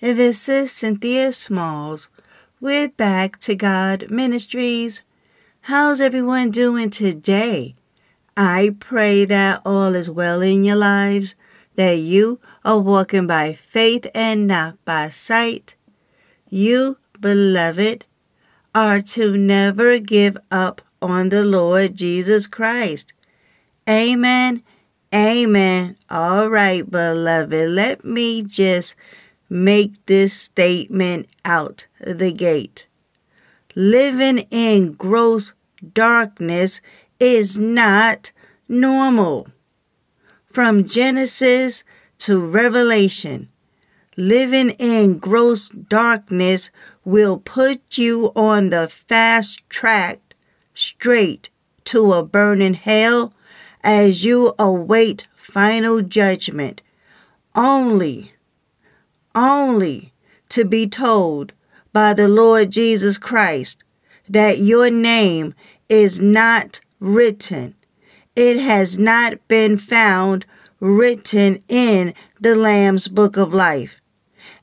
This is Cynthia Smalls with Back to God Ministries. How's everyone doing today? I pray that all is well in your lives, that you are walking by faith and not by sight. You, beloved, are to never give up on the Lord Jesus Christ. Amen. Amen. All right, beloved. Let me just make this statement out the gate. Living in gross darkness is not normal. From Genesis to Revelation, living in gross darkness will put you on the fast track straight to a burning hell as you await final judgment. Only, only to be told by the Lord Jesus Christ that your name is not written. It has not been found written in the Lamb's book of life.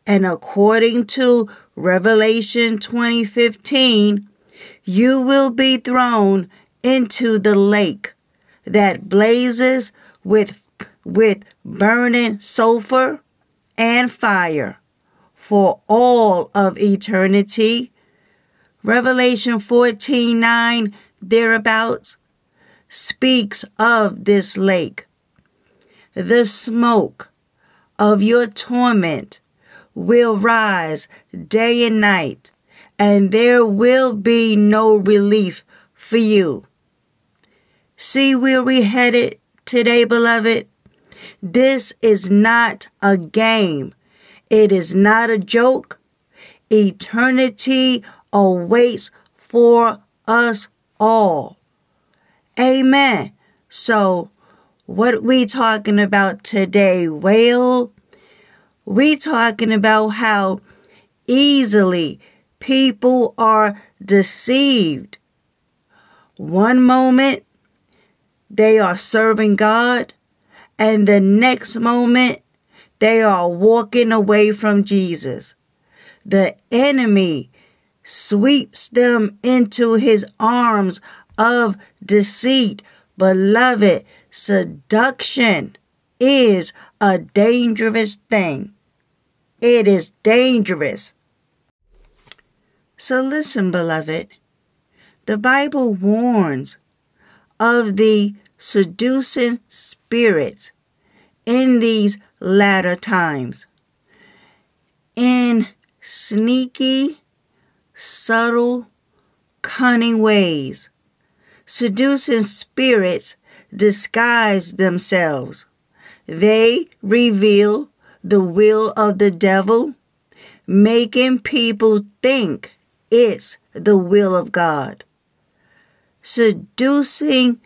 And according to Revelation 20:15, you will be thrown into the lake that blazes with with burning sulfur and fire for all of eternity. Revelation 14:9 thereabouts speaks of this lake. The smoke of your torment will rise day and night, and there will be no relief for you. See where we headed today, beloved? This is not a game. It is not a joke. Eternity awaits for us all. Amen. So, what we talking about today? Well, we talking about how easily people are deceived. One moment they are serving God, and the next moment they are walking away from Jesus. The enemy sweeps them into his arms of deceit. Beloved, seduction is a dangerous thing. It is dangerous. So listen, beloved. The Bible warns of the seducing spirits in these latter times. In sneaky, subtle, cunning ways, seducing spirits disguise themselves. They reveal the will of the devil, making people think it's the will of God. Seducing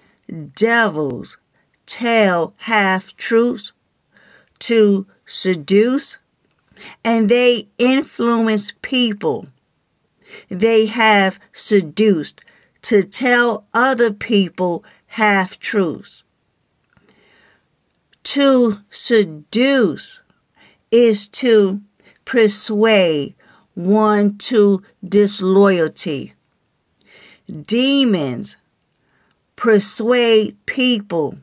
devils tell half truths to seduce, and they influence people they have seduced to tell other people half truths. To seduce is to persuade one to disloyalty. Demons persuade people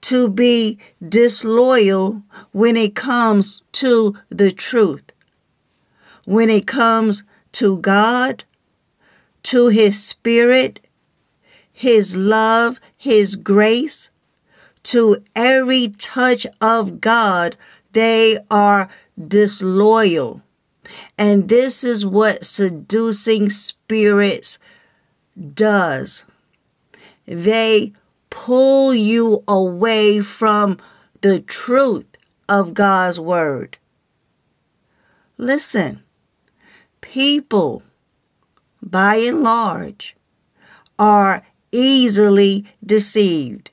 to be disloyal when it comes to the truth. When it comes to God, to His Spirit, His love, His grace, to every touch of God, they are disloyal. And this is what seducing spirits does. They pull you away from the truth of God's word. Listen, people, by and large, are easily deceived.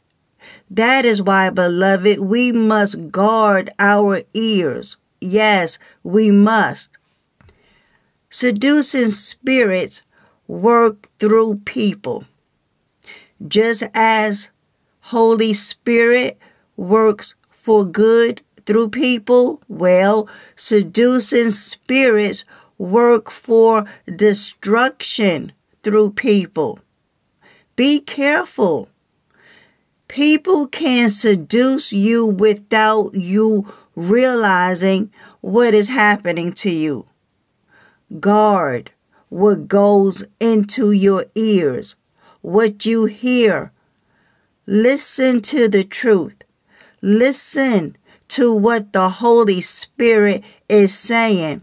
That is why, beloved, we must guard our ears. Yes, we must. Seducing spirits work through people. Just as Holy Spirit works for good through people, well, seducing spirits work for destruction through people. Be careful. People can seduce you without you realizing what is happening to you. Guard what goes into your ears, what you hear. Listen to the truth. Listen to what the Holy Spirit is saying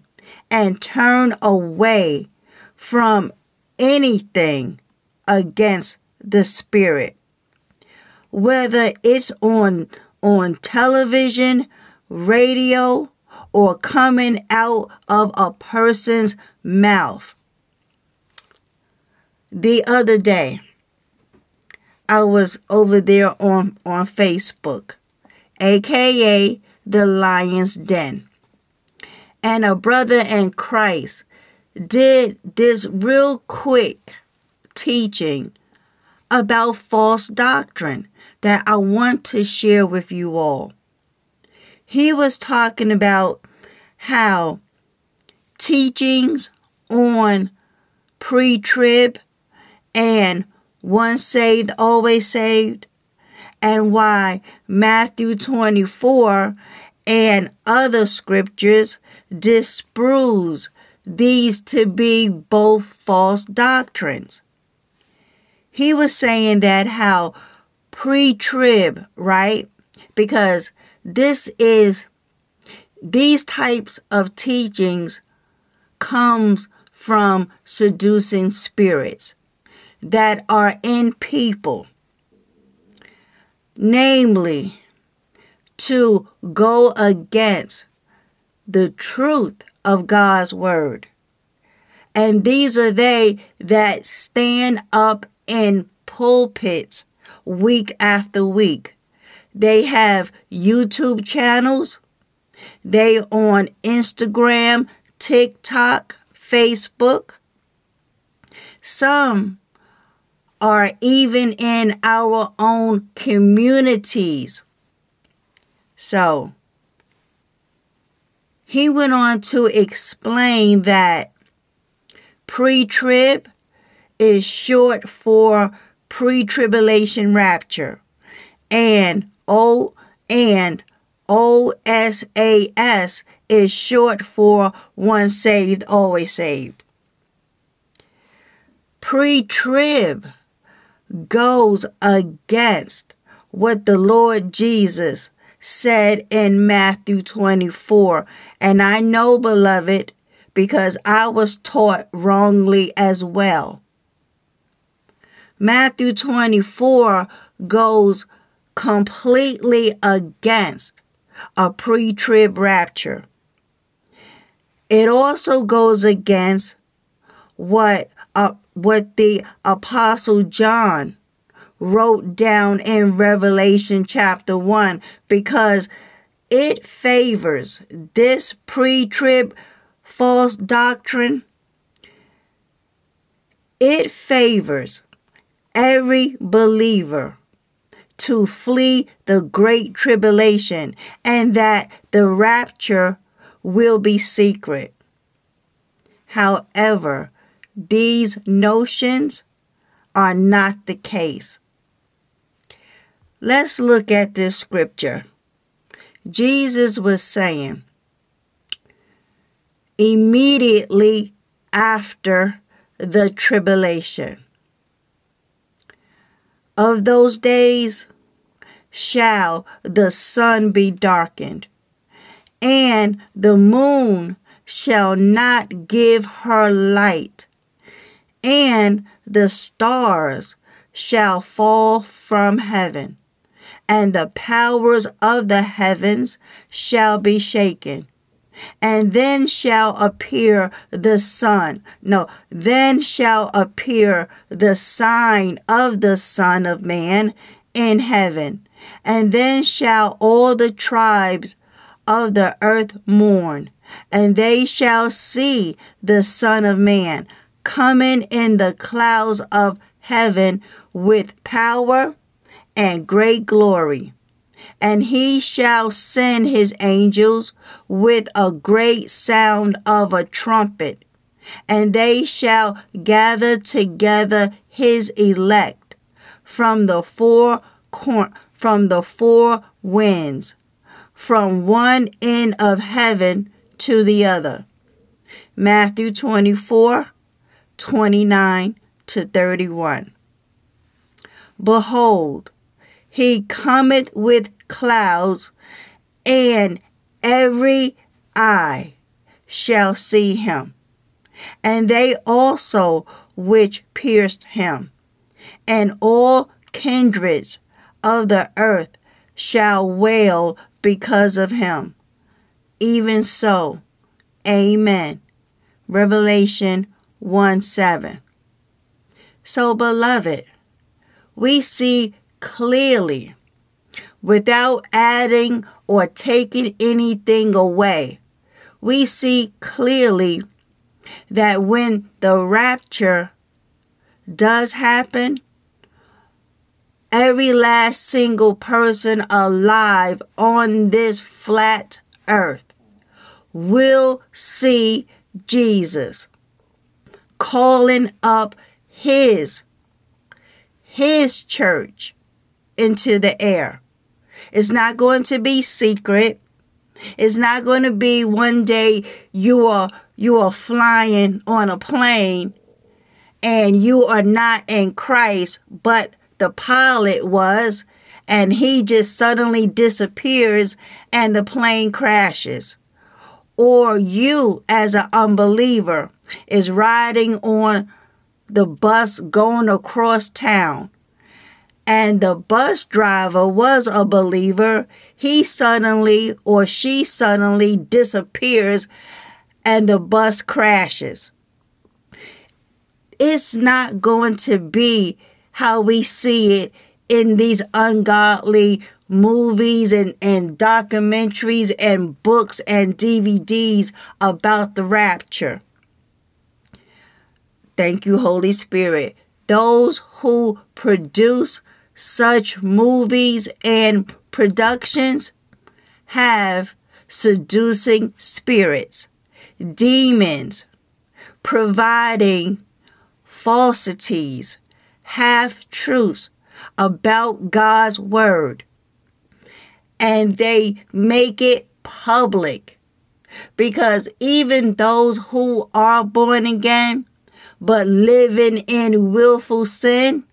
and turn away from anything against the Spirit. Whether it's on, on television, radio, or coming out of a person's mouth. The other day, I was over there on, on Facebook, aka the Lion's Den. And a brother in Christ did this real quick teaching about false doctrine that I want to share with you all. He was talking about how teachings on pre trib and once saved, always saved, and why Matthew 24 and other scriptures disproves these to be both false doctrines. He was saying that how pre trib, right? Because this is these types of teachings comes from seducing spirits that are in people namely to go against the truth of God's word and these are they that stand up in pulpits week after week they have YouTube channels. They on Instagram, TikTok, Facebook. Some are even in our own communities. So, he went on to explain that pre trib is short for pre tribulation rapture, and O and OSAS is short for once saved, always saved. Pre trib goes against what the Lord Jesus said in Matthew 24. And I know, beloved, because I was taught wrongly as well. Matthew 24 goes completely against a pre trib rapture. It also goes against what uh, what the apostle John wrote down in Revelation chapter 1 because it favors this pre-trib false doctrine it favors every believer to flee the great tribulation and that the rapture will be secret. However, these notions are not the case. let's look at this scripture. Jesus was saying, immediately after the tribulation of those days shall the sun be darkened, and the moon shall not give her light, and the stars shall fall from heaven, and the powers of the heavens shall be shaken. And then shall appear the Son. No, then shall appear the sign of the Son of Man in heaven. And then shall all the tribes of the earth mourn, and they shall see the Son of Man coming in the clouds of heaven with power and great glory. And he shall send his angels with a great sound of a trumpet, and they shall gather together his elect from the four cor- from the four winds, from one end of heaven to the other. Matthew 24, 29 to 31. Behold, he cometh with clouds, and every eye shall see him, and they also which pierced him, and all kindreds of the earth shall wail because of him. Even so, Amen. Revelation 1 7. So, beloved, we see clearly without adding or taking anything away. We see clearly that when the rapture does happen, every last single person alive on this flat earth will see Jesus calling up his his church into the air. It's not going to be secret. It's not going to be one day you are you are flying on a plane and you are not in Christ, but the pilot was and he just suddenly disappears and the plane crashes. Or you as an unbeliever is riding on the bus going across town and the bus driver was a believer, he suddenly or she suddenly disappears and the bus crashes. It's not going to be how we see it in these ungodly movies and, and documentaries and books and DVDs about the rapture. Thank you, Holy Spirit. Those who produce such movies and productions have seducing spirits, demons, providing falsities, half truths about God's word. And they make it public because even those who are born again but living in willful sin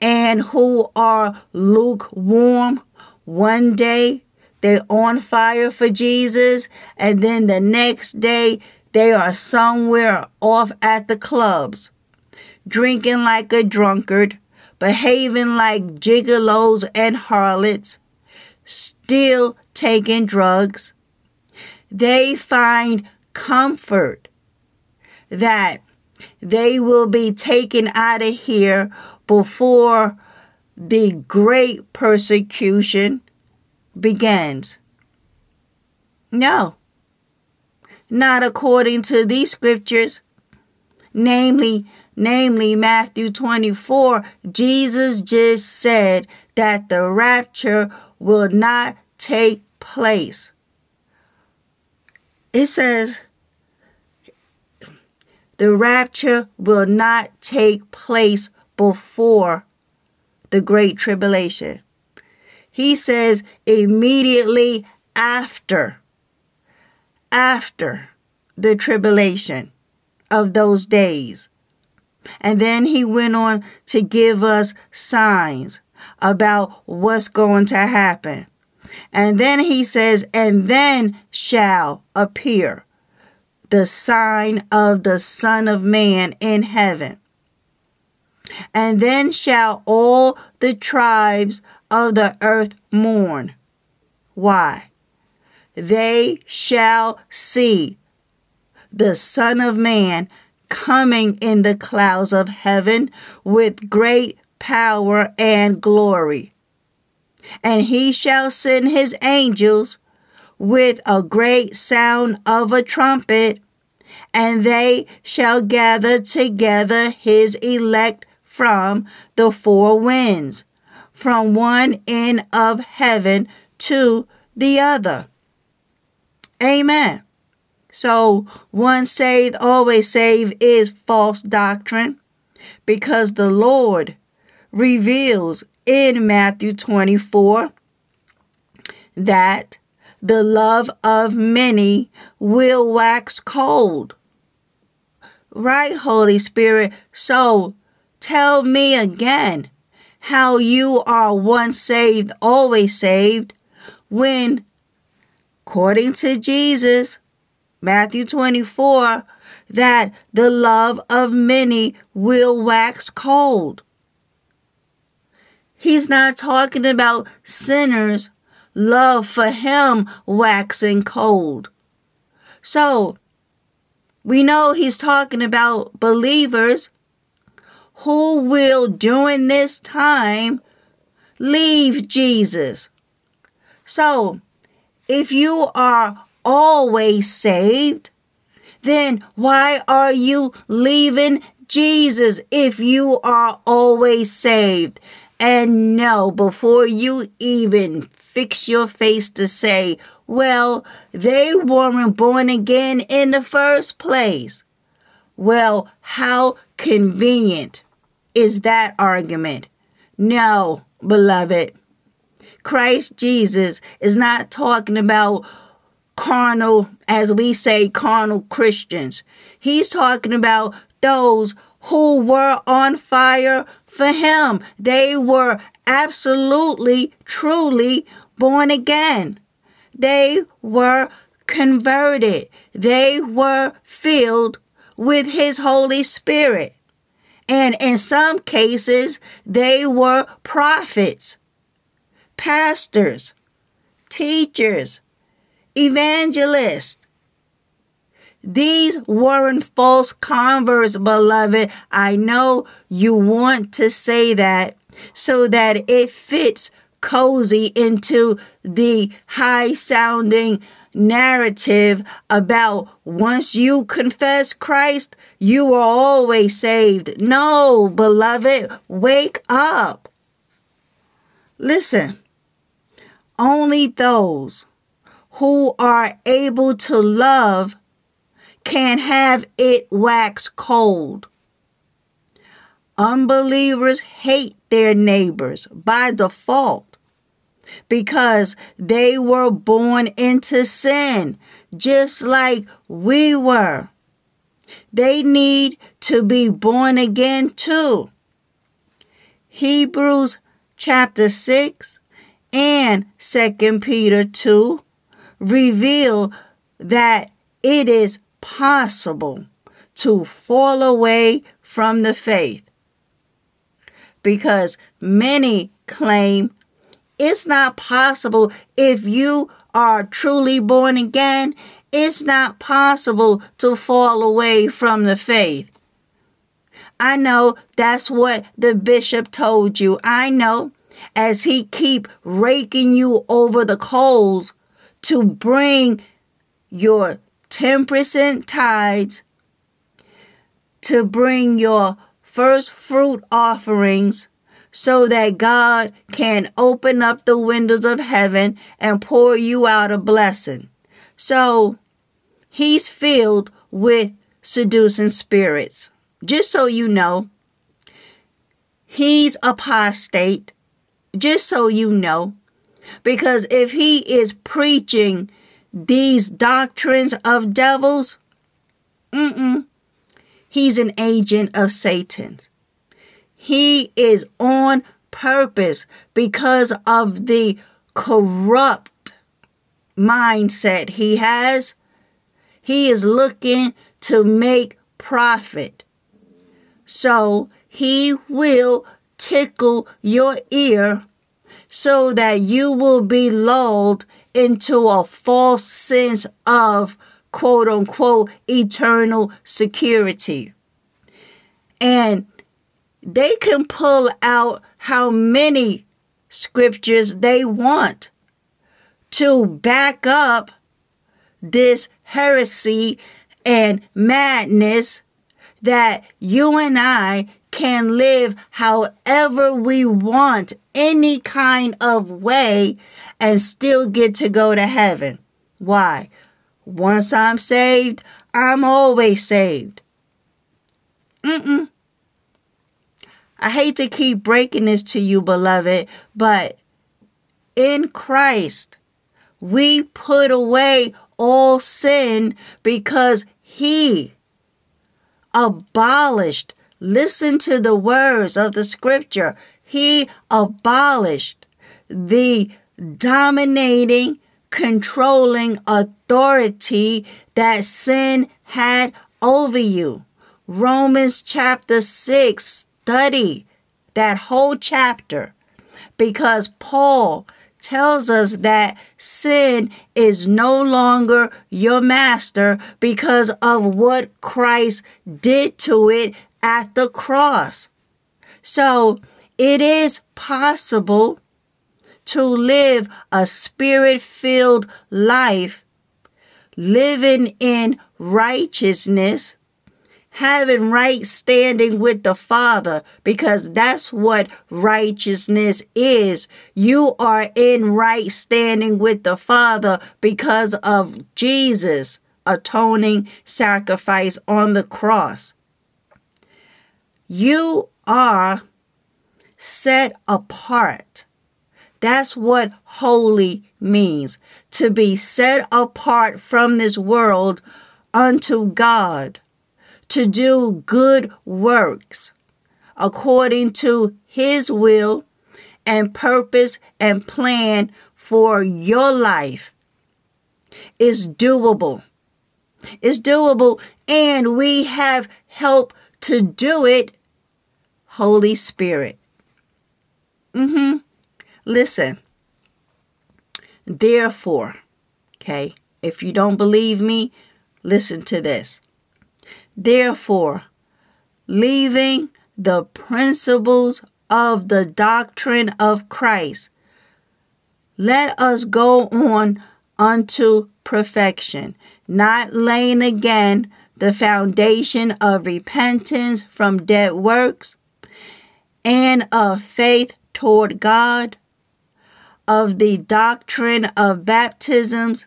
and who are lukewarm, one day they're on fire for Jesus, and then the next day they are somewhere off at the clubs, drinking like a drunkard, behaving like gigolos and harlots, still taking drugs. They find comfort that they will be taken out of here before the great persecution begins. No, not according to these scriptures. Namely, namely Matthew 24, Jesus just said that the rapture will not take place. It says the rapture will not take place before the Great Tribulation. He says immediately after, after the tribulation of those days. And then he went on to give us signs about what's going to happen. And then he says, and then shall appear the sign of the Son of Man in heaven. And then shall all the tribes of the earth mourn. Why? They shall see the Son of Man coming in the clouds of heaven with great power and glory. And he shall send his angels with a great sound of a trumpet, and they shall gather together his elect from the four winds, from one end of heaven to the other. Amen. So, once saved, always saved is false doctrine because the Lord reveals in Matthew 24 that the love of many will wax cold. Right, Holy Spirit? So, tell me again how you are once saved, always saved, when, according to Jesus, Matthew 24, that the love of many will wax cold. He's not talking about sinners' love for him waxing cold. So, we know he's talking about believers who will, during this time, leave Jesus. So, if you are always saved, then why are you leaving Jesus if you are always saved? And no, before you even fix your face to say, well, they weren't born again in the first place. Well, how convenient is that argument? No, beloved. Christ Jesus is not talking about carnal, as we say, carnal Christians. He's talking about those who were on fire for Him. They were absolutely, truly born again. They were converted. They were filled with His Holy Spirit. And in some cases, they were prophets, pastors, teachers, evangelists. These weren't false converts, beloved. I know you want to say that so that it fits cozy into the high sounding narrative about once you confess Christ, you are always saved. No, beloved, wake up. Listen, only those who are able to love can have it wax cold. Unbelievers hate their neighbors by default because they were born into sin just like we were. They need to be born again too. Hebrews chapter 6 and 2 Peter 2 reveal that it is possible to fall away from the faith because many claim it's not possible if you are truly born again, it's not possible to fall away from the faith. I know that's what the bishop told you. I know as he keep raking you over the coals to bring your 10% tithes, to bring your first fruit offerings, so that God can open up the windows of heaven and pour you out a blessing. So he's filled with seducing spirits. Just so you know, he's apostate, just so you know. Because if he is preaching these doctrines of devils, he's an agent of Satan. He is on purpose because of the corrupt mindset he has. He is looking to make profit. So he will tickle your ear so that you will be lulled into a false sense of quote unquote eternal security. And they can pull out how many scriptures they want to back up this heresy and madness that you and I can live however we want, any kind of way, and still get to go to heaven. Why? Once I'm saved, I'm always saved. Mm-mm. I hate to keep breaking this to you, beloved, but in Christ, we put away all sin because He abolished. Listen to the words of the scripture. He abolished the dominating, controlling authority that sin had over you. Romans chapter 6, study that whole chapter because Paul tells us that sin is no longer your master because of what Christ did to it at the cross. So it is possible to live a spirit filled life, living in righteousness having right standing with the Father, because that's what righteousness is. You are in right standing with the Father because of Jesus' atoning sacrifice on the cross. You are set apart. That's what holy means to be set apart from this world unto God to do good works according to His will and purpose and plan for your life is doable. It's doable, and we have help to do it. Holy Spirit. Mm-hmm. Listen. Therefore, okay, if you don't believe me, listen to this. Therefore, leaving the principles of the doctrine of Christ, let us go on unto perfection, not laying again the foundation of repentance from dead works and of faith toward God, of the doctrine of baptisms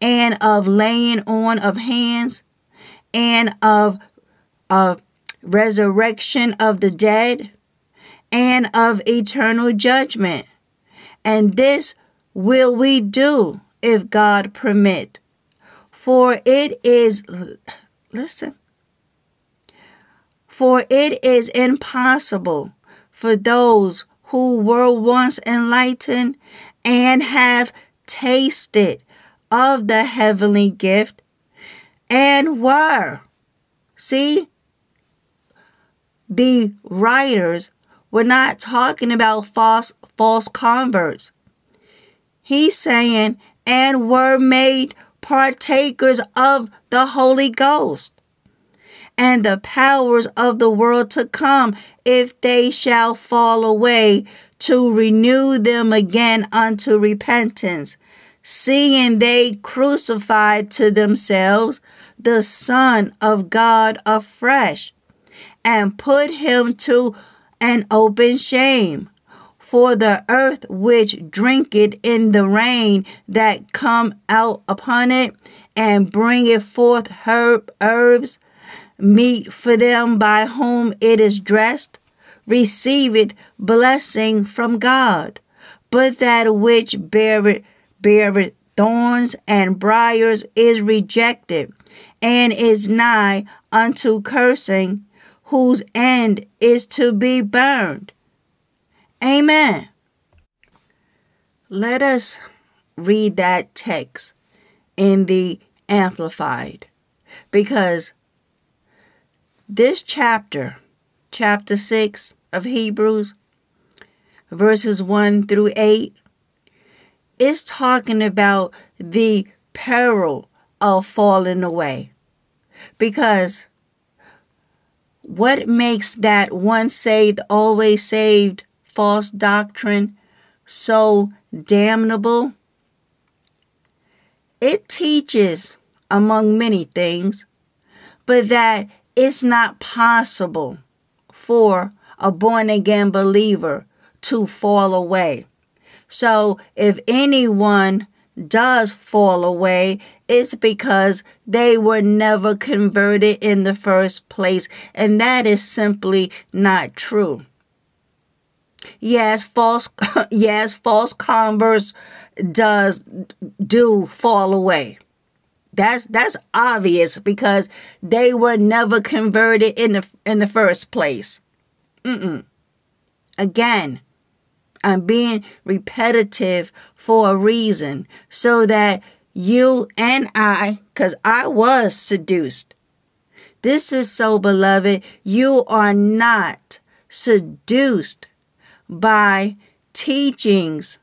and of laying on of hands and of uh, resurrection of the dead and of eternal judgment. And this will we do if God permit. For it is, listen, for it is impossible for those who were once enlightened and have tasted of the heavenly gift and were. See, the writers were not talking about false false converts. He's saying, and were made partakers of the Holy Ghost and the powers of the world to come, if they shall fall away, to renew them again unto repentance, seeing they crucified to themselves the Son of God afresh, and put him to an open shame. For the earth which drinketh in the rain that come out upon it, and bringeth forth herb herbs, meat for them by whom it is dressed, receiveth blessing from God, but that which beareth, beareth thorns and briars is rejected, and is nigh unto cursing, whose end is to be burned. Amen. Let us read that text in the Amplified because this chapter, chapter 6 of Hebrews, verses 1 through 8, is talking about the peril of falling away. Because what makes that once saved, always saved false doctrine so damnable? It teaches, among many things, but that it's not possible for a born again believer to fall away. So if anyone does fall away, it's because they were never converted in the first place. And that is simply not true. Yes, false yes, false converts does do fall away. That's that's obvious because they were never converted in the in the first place. Mm-mm. Again, I'm being repetitive for a reason so that you and I, because I was seduced. This is so, beloved, you are not seduced by teachings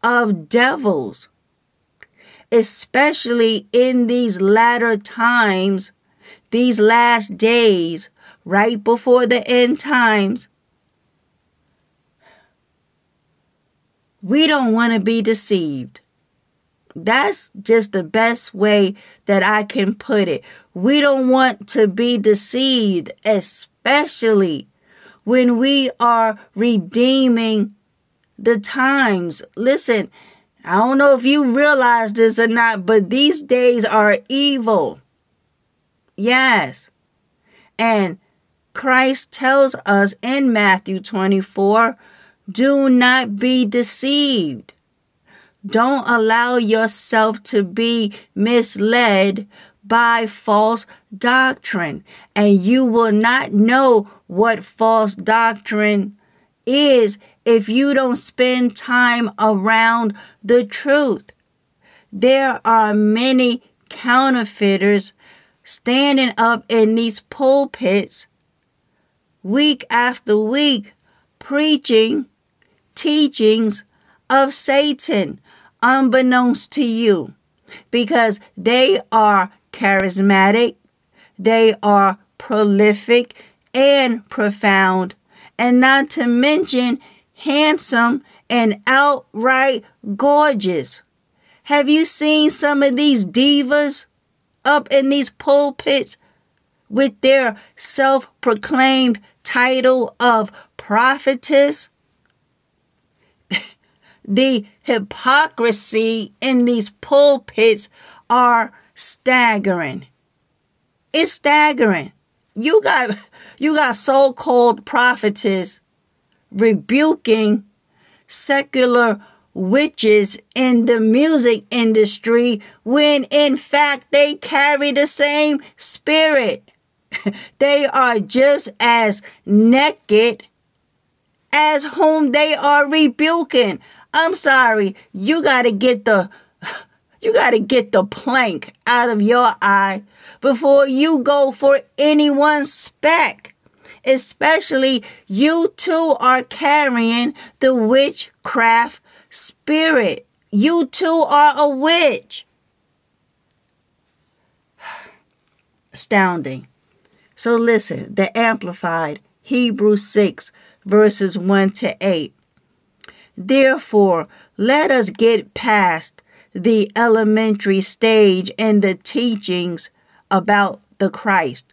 of devils, especially in these latter times, these last days, right before the end times We don't want to be deceived. That's just the best way that I can put it. We don't want to be deceived, especially when we are redeeming the times. Listen, I don't know if you realize this or not, but these days are evil. Yes. And Christ tells us in Matthew 24 do not be deceived. Don't allow yourself to be misled by false doctrine. And you will not know what false doctrine is if you don't spend time around the truth. There are many counterfeiters standing up in these pulpits week after week preaching teachings of Satan unbeknownst to you because they are charismatic, they are prolific and profound, and not to mention handsome and outright gorgeous. Have you seen some of these divas up in these pulpits with their self proclaimed title of prophetess? The hypocrisy in these pulpits are staggering. It's staggering. You got you got so-called prophetess rebuking secular witches in the music industry when in fact they carry the same spirit. they are just as naked as whom they are rebuking. I'm sorry, you got to get the you got to get the plank out of your eye before you go for anyone's speck. Especially you too are carrying the witchcraft spirit. You too are a witch. Astounding. So listen, the Amplified Hebrews 6 verses 1 to 8. Therefore, let us get past the elementary stage in the teachings about the Christ,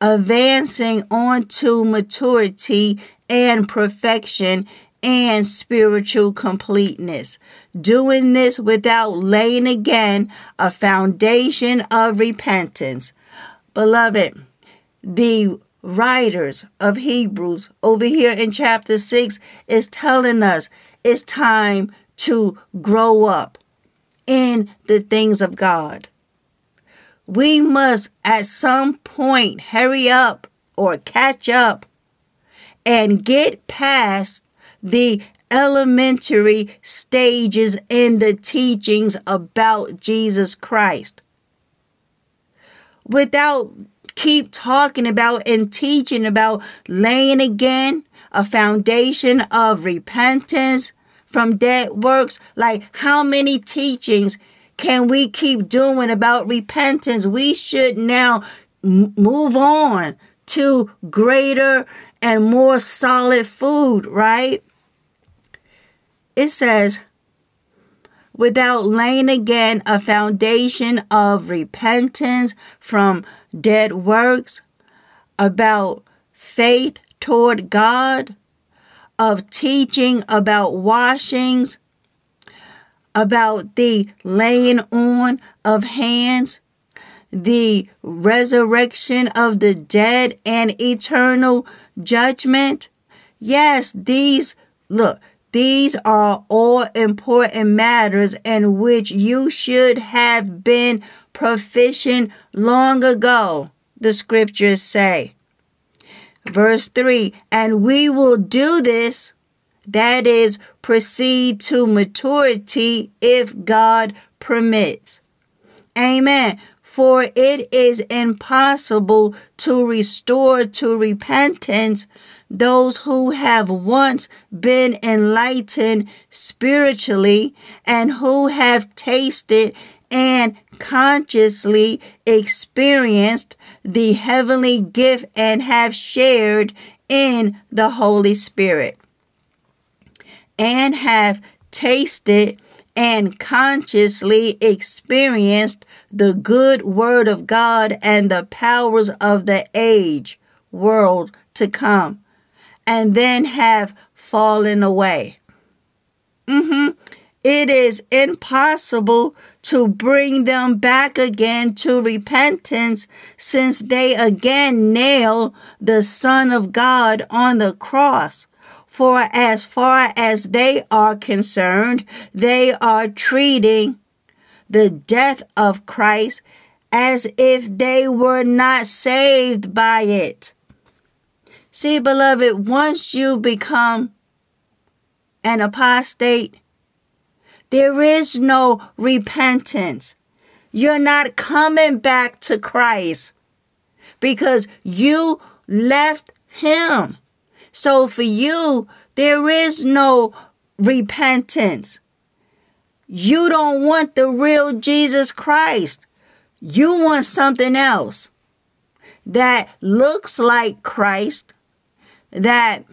advancing on to maturity and perfection and spiritual completeness. Doing this without laying again a foundation of repentance. Beloved, the writers of Hebrews over here in chapter 6 is telling us it's time to grow up in the things of God. We must at some point hurry up or catch up and get past the elementary stages in the teachings about Jesus Christ. Without keep talking about and teaching about laying again a foundation of repentance from dead works. Like, how many teachings can we keep doing about repentance? We should now move on to greater and more solid food, right? It says, without laying again a foundation of repentance from dead works, about faith toward God, of teaching about washings, about the laying on of hands, the resurrection of the dead, and eternal judgment. Yes, these, look, these are all important matters in which you should have been proficient long ago, the scriptures say. Verse 3 And we will do this, that is, proceed to maturity if God permits. Amen. For it is impossible to restore to repentance those who have once been enlightened spiritually and who have tasted and consciously experienced the heavenly gift and have shared in the Holy Spirit and have tasted and consciously experienced the good word of God and the powers of the age, world to come and then have fallen away. Mm-hmm. It is impossible to bring them back again to repentance since they again nail the Son of God on the cross. For as far as they are concerned, they are treating the death of Christ as if they were not saved by it. See, beloved, once you become an apostate, there is no repentance. You're not coming back to Christ because you left Him. So for you, there is no repentance. You don't want the real Jesus Christ. You want something else that looks like Christ, that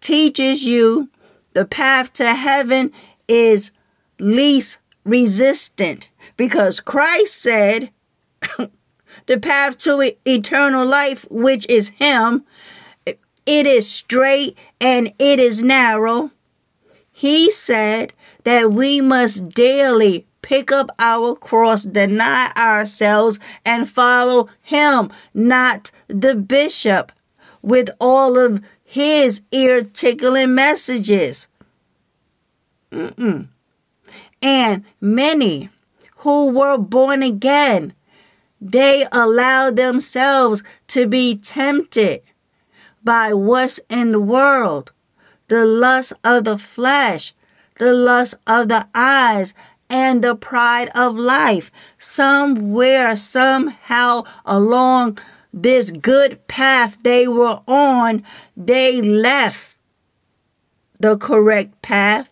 teaches you the path to heaven is least resistant because Christ said the path to eternal life, which is Him, it is straight and it is narrow. He said that we must daily pick up our cross, deny ourselves, and follow Him, not the bishop with all of his ear tickling messages. Mm-mm. And many who were born again, they allowed themselves to be tempted by what's in the world the lust of the flesh, the lust of the eyes, and the pride of life. Somewhere, somehow along this good path they were on, they left the correct path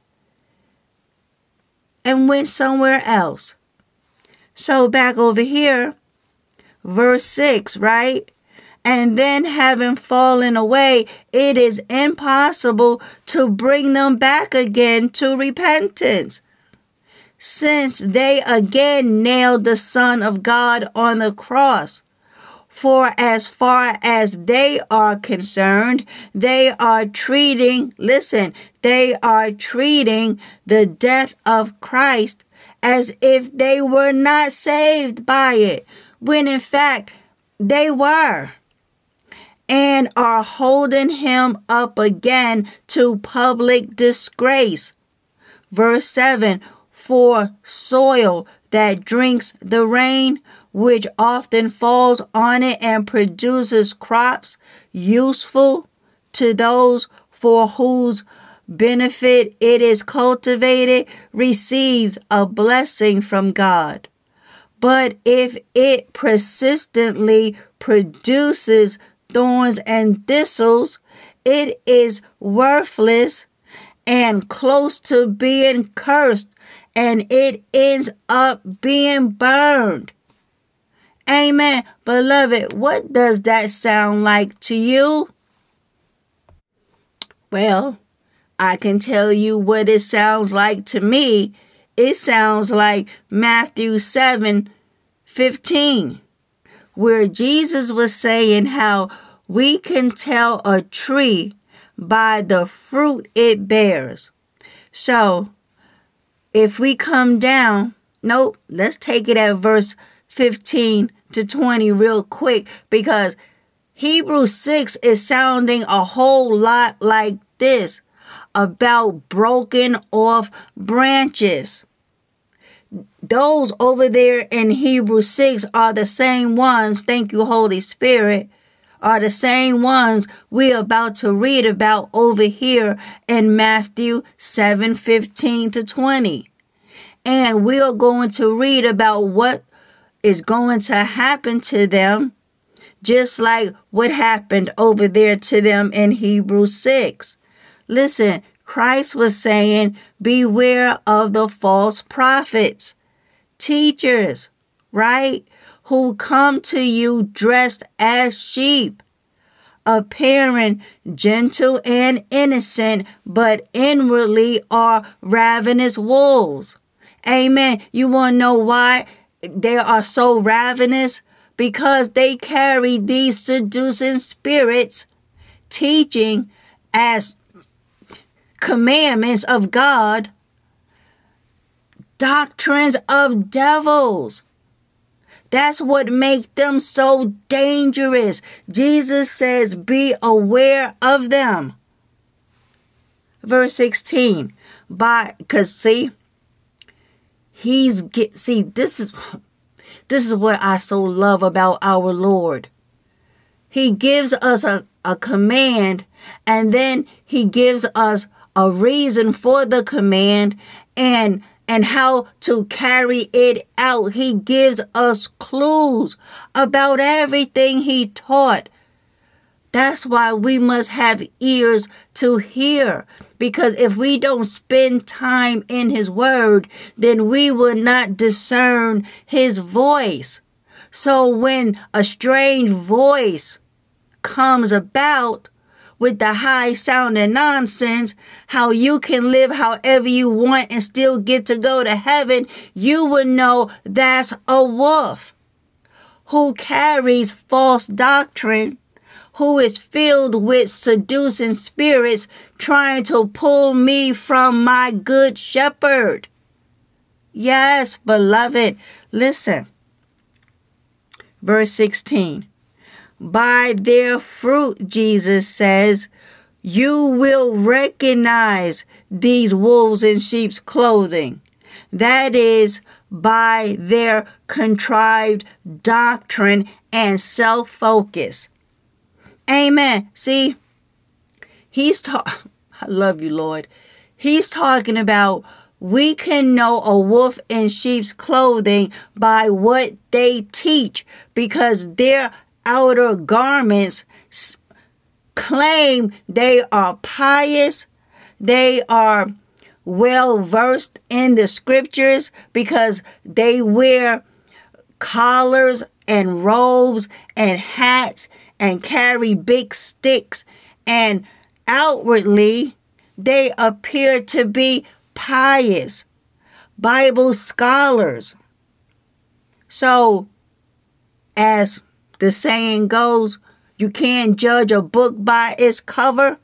and went somewhere else. So back over here, verse 6, right? And then having fallen away, it is impossible to bring them back again to repentance. Since they again nailed the Son of God on the cross. For as far as they are concerned, they are treating, listen, they are treating the death of Christ as if they were not saved by it, when in fact they were. and are holding him up again to public disgrace. Verse 7 For soil that drinks the rain, which often falls on it and produces crops useful to those for whose benefit it is cultivated, receives a blessing from God. But if it persistently produces thorns and thistles, it is worthless and close to being cursed, and it ends up being burned. Amen. Beloved, what does that sound like to you? Well, I can tell you what it sounds like to me. It sounds like Matthew 7 15, where Jesus was saying how we can tell a tree by the fruit it bears. So, if we come down, nope, let's take it at verse 15 to 20 real quick because Hebrews 6 is sounding a whole lot like this about broken off branches. Those over there in Hebrews 6 are the same ones, thank you, Holy Spirit, are the same ones we're about to read about over here in Matthew 7 15 to 20. And we are going to read about what is going to happen to them, just like what happened over there to them in Hebrews 6. Listen, Christ was saying, Beware of the false prophets, teachers, right? Who come to you dressed as sheep, appearing gentle and innocent, but inwardly are ravenous wolves. Amen. You want to know why they are so ravenous? Because they carry these seducing spirits, teaching as commandments of God, doctrines of devils. That's what make them so dangerous. Jesus says, be aware of them. Verse 16. By cause see, he's get see, this is this is what I so love about our Lord. He gives us a, a command and then he gives us a reason for the command and and how to carry it out. He gives us clues about everything he taught. That's why we must have ears to hear. Because if we don't spend time in his word, then we will not discern his voice. So when a strange voice comes about, with the high sounding nonsense, how you can live however you want and still get to go to heaven, you would know that's a wolf who carries false doctrine, who is filled with seducing spirits trying to pull me from my good shepherd. Yes, beloved, listen. Verse 16. By their fruit, Jesus says, you will recognize these wolves in sheep's clothing. That is, by their contrived doctrine and self focus. Amen. See, he's talking, I love you, Lord. He's talking about we can know a wolf in sheep's clothing by what they teach because their outer garments claim they are pious, they are well versed in the scriptures because they wear collars and robes and hats and carry big sticks and outwardly they appear to be pious Bible scholars. So, as the saying goes, you can't judge a book by its cover.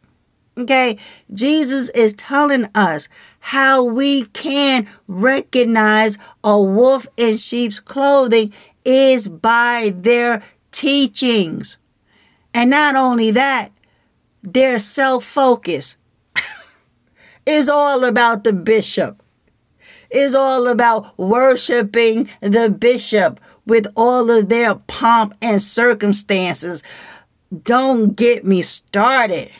Okay, Jesus is telling us how we can recognize a wolf in sheep's clothing is by their teachings. And not only that, their self focus is all about the bishop. Is all about worshiping the bishop with all of their pomp and circumstances. Don't get me started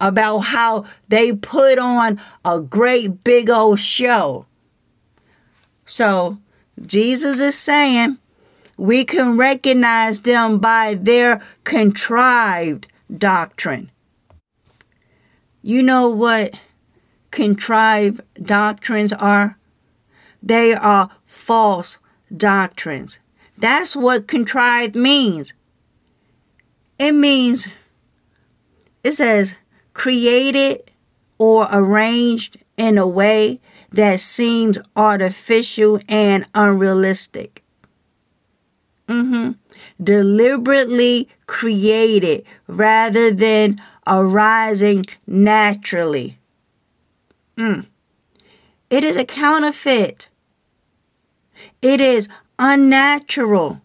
about how they put on a great big old show. So, Jesus is saying we can recognize them by their contrived doctrine. You know what contrived doctrines are? They are false doctrines. That's what contrived means. It means, it says, created or arranged in a way that seems artificial and unrealistic. Mm-hmm. Deliberately created rather than arising naturally. Mm. It is a counterfeit. It is unnatural.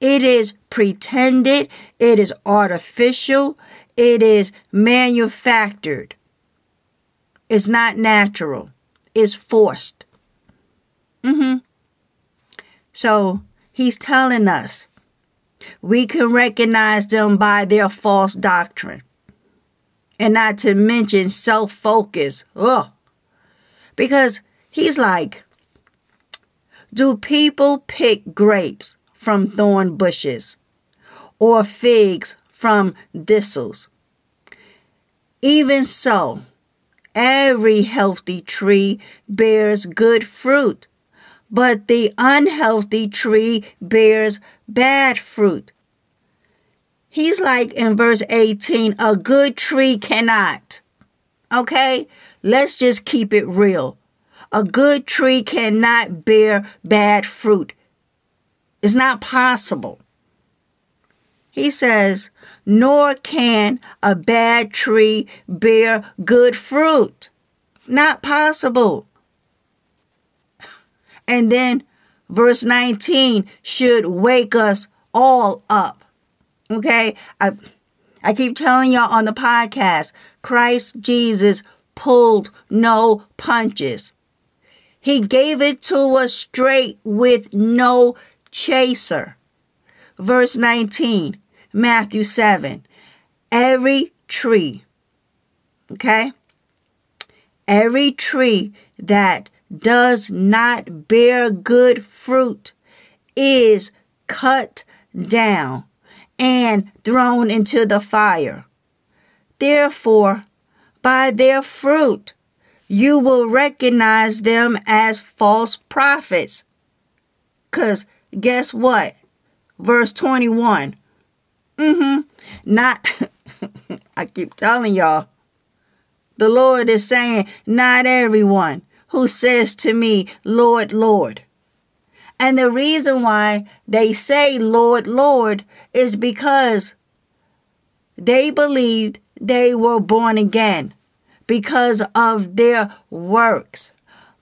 It is pretended. It is artificial. It is manufactured. It's not natural. It's forced. Mm-hmm. So he's telling us we can recognize them by their false doctrine. And not to mention self focus. Oh. Because he's like, do people pick grapes from thorn bushes or figs from thistles? Even so, every healthy tree bears good fruit, but the unhealthy tree bears bad fruit. He's like in verse 18 a good tree cannot. Okay? Let's just keep it real. A good tree cannot bear bad fruit. It's not possible. He says, nor can a bad tree bear good fruit. Not possible. And then verse 19 should wake us all up. Okay? I I keep telling y'all on the podcast, Christ Jesus pulled no punches. He gave it to us straight with no chaser. Verse 19, Matthew 7. Every tree, okay? Every tree that does not bear good fruit is cut down and thrown into the fire. Therefore, by their fruit, you will recognize them as false prophets. Because guess what? Verse 21. Mm-hmm. Not, I keep telling y'all, the Lord is saying, not everyone who says to me, Lord, Lord. And the reason why they say, Lord, Lord, is because they believed they were born again because of their works.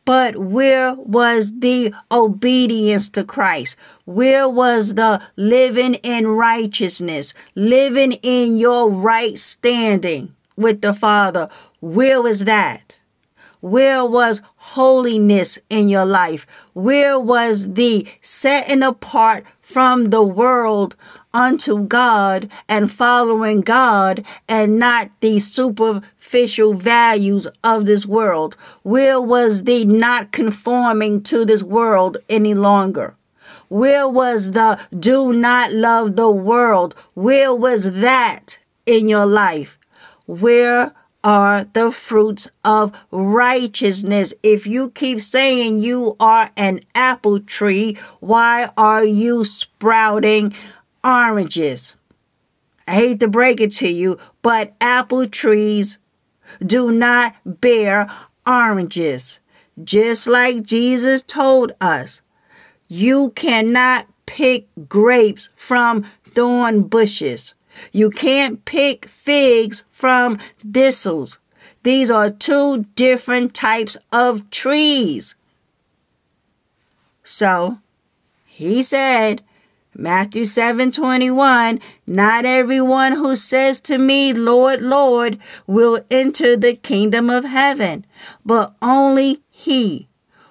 But where was the obedience to Christ? Where was the living in righteousness, living in your right standing with the Father? Where was that? Where was holiness in your life? Where was the setting apart from the world unto God and following God and not the superficial values of this world? Where was the not conforming to this world any longer? Where was the do not love the world? Where was that in your life? Where are the fruits of righteousness. If you keep saying you are an apple tree, why are you sprouting oranges? I hate to break it to you, but apple trees do not bear oranges. Just like Jesus told us, you cannot pick grapes from thorn bushes. You can't pick figs from thistles. These are two different types of trees. So, he said, Matthew 7 21, not everyone who says to me, Lord, Lord, will enter the kingdom of heaven, but only he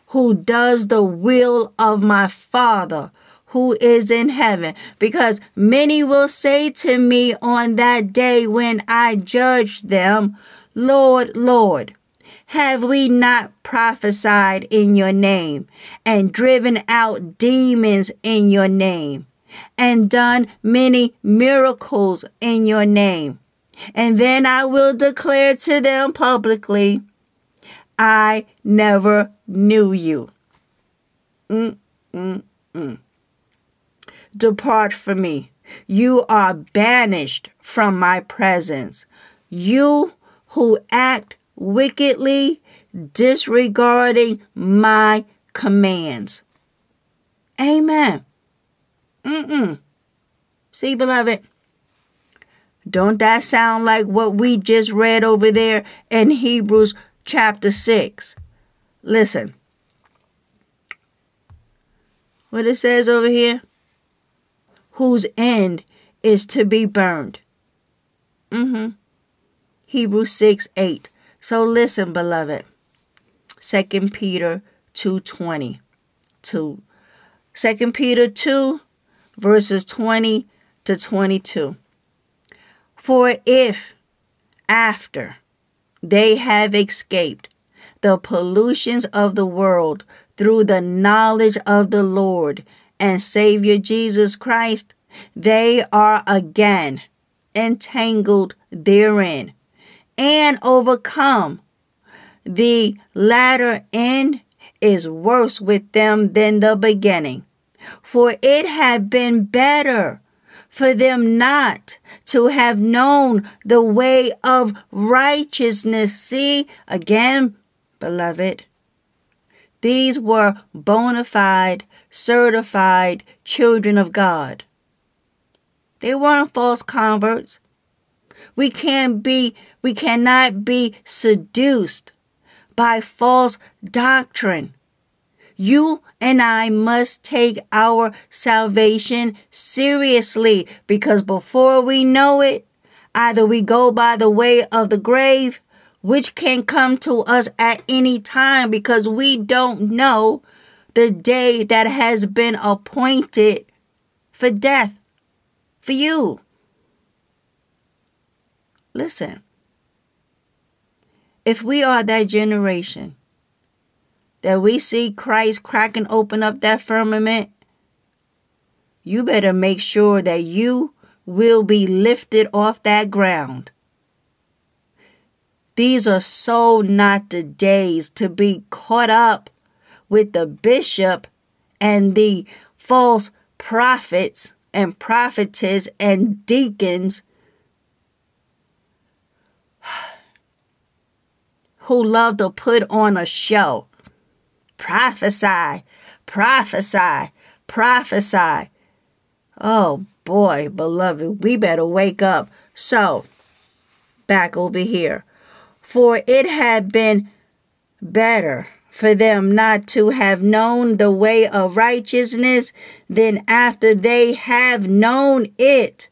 who does the will of my Father who is in heaven. Because many will say to me on that day when I judge them, Lord, Lord, have we not prophesied in your name and driven out demons in your name and done many miracles in your name? And then I will declare to them publicly, I never knew you. Mm, mm, mm. Depart from me. You are banished from my presence. You who act wickedly, disregarding my commands. Amen. Mm-mm. See, beloved, don't that sound like what we just read over there in Hebrews chapter 6? Listen. What it says over here? Whose end is to be burned. Mm-hmm. Hebrews 6 8. So listen, beloved. 2 Peter 2.20 to 2 Peter 2 verses 20 to 22. For if after they have escaped the pollutions of the world through the knowledge of the Lord and Savior Jesus Christ, they are again entangled therein and overcome. The latter end is worse with them than the beginning. For it had been better for them not to have known the way of righteousness. See, again, beloved, these were bona fide, certified children of God. They weren't false converts. We can't be, we cannot be seduced by false doctrine. You and I must take our salvation seriously because before we know it, either we go by the way of the grave, which can come to us at any time because we don't know the day that has been appointed for death for you. Listen, if we are that generation that we see Christ cracking open up that firmament, you better make sure that you will be lifted off that ground. These are so not the days to be caught up with the bishop and the false prophets and prophetess and deacons who love to put on a show. Prophesy, prophesy, prophesy. Oh boy, beloved, we better wake up. So, back over here. For it had been better for them not to have known the way of righteousness then after they have known it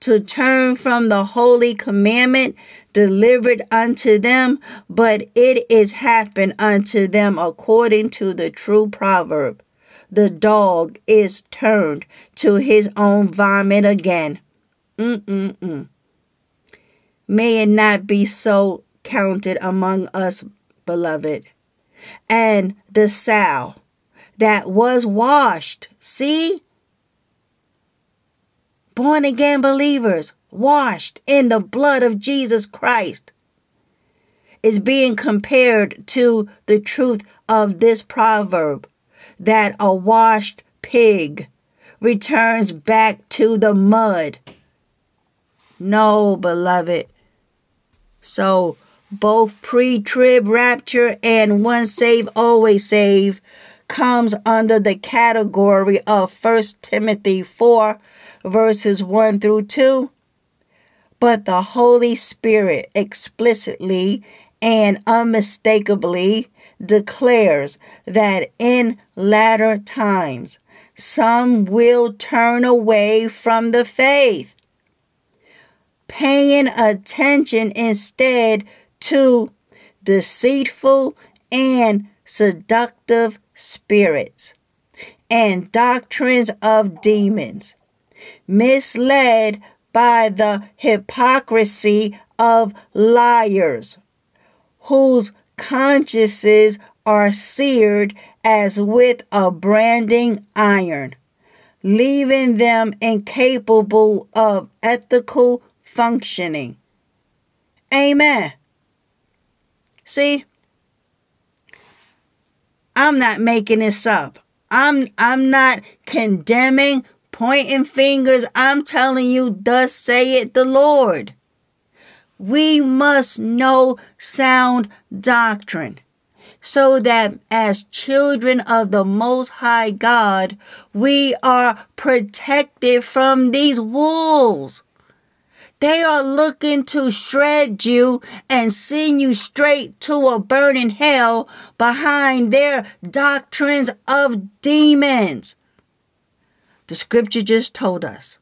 to turn from the holy commandment delivered unto them, but it is happened unto them according to the true proverb. The dog is turned to his own vomit again. Mm-mm-mm. May it not be so counted among us, beloved. And the sow that was washed, see? Born again believers washed in the blood of Jesus Christ is being compared to the truth of this proverb that a washed pig returns back to the mud. No, beloved. So, both pre trib rapture and once save, always save comes under the category of 1 Timothy 4, verses 1 through 2 but the Holy Spirit explicitly and unmistakably declares that in latter times some will turn away from the faith, paying attention instead to deceitful and seductive spirits and doctrines of demons, misled by the hypocrisy of liars, whose consciences are seared as with a branding iron, leaving them incapable of ethical functioning. Amen. See, I'm not making this up. I'm I'm not condemning, pointing fingers. I'm telling you, thus say it the Lord. We must know sound doctrine so that as children of the Most High God, we are protected from these wolves. They are looking to shred you and send you straight to a burning hell behind their doctrines of demons. The scripture just told us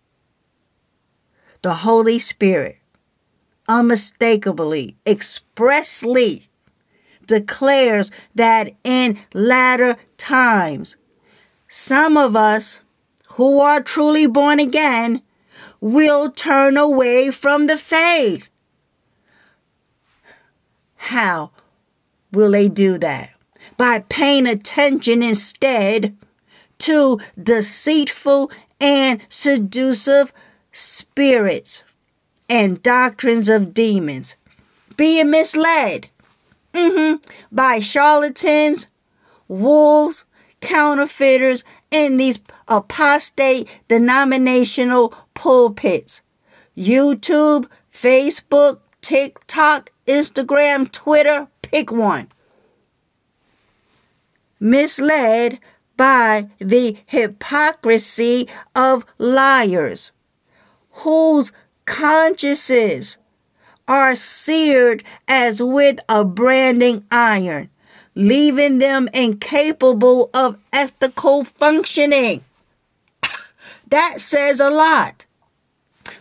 the Holy Spirit unmistakably, expressly declares that in latter times, some of us who are truly born again will turn away from the faith. How will they do that? By paying attention instead to deceitful and seductive spirits and doctrines of demons, being misled mm-hmm, by charlatans, wolves, counterfeiters, and these apostate denominational pulpits. YouTube, Facebook, TikTok, Instagram, Twitter, pick one. Misled by the hypocrisy of liars, whose consciences are seared as with a branding iron, leaving them incapable of ethical functioning. that says a lot.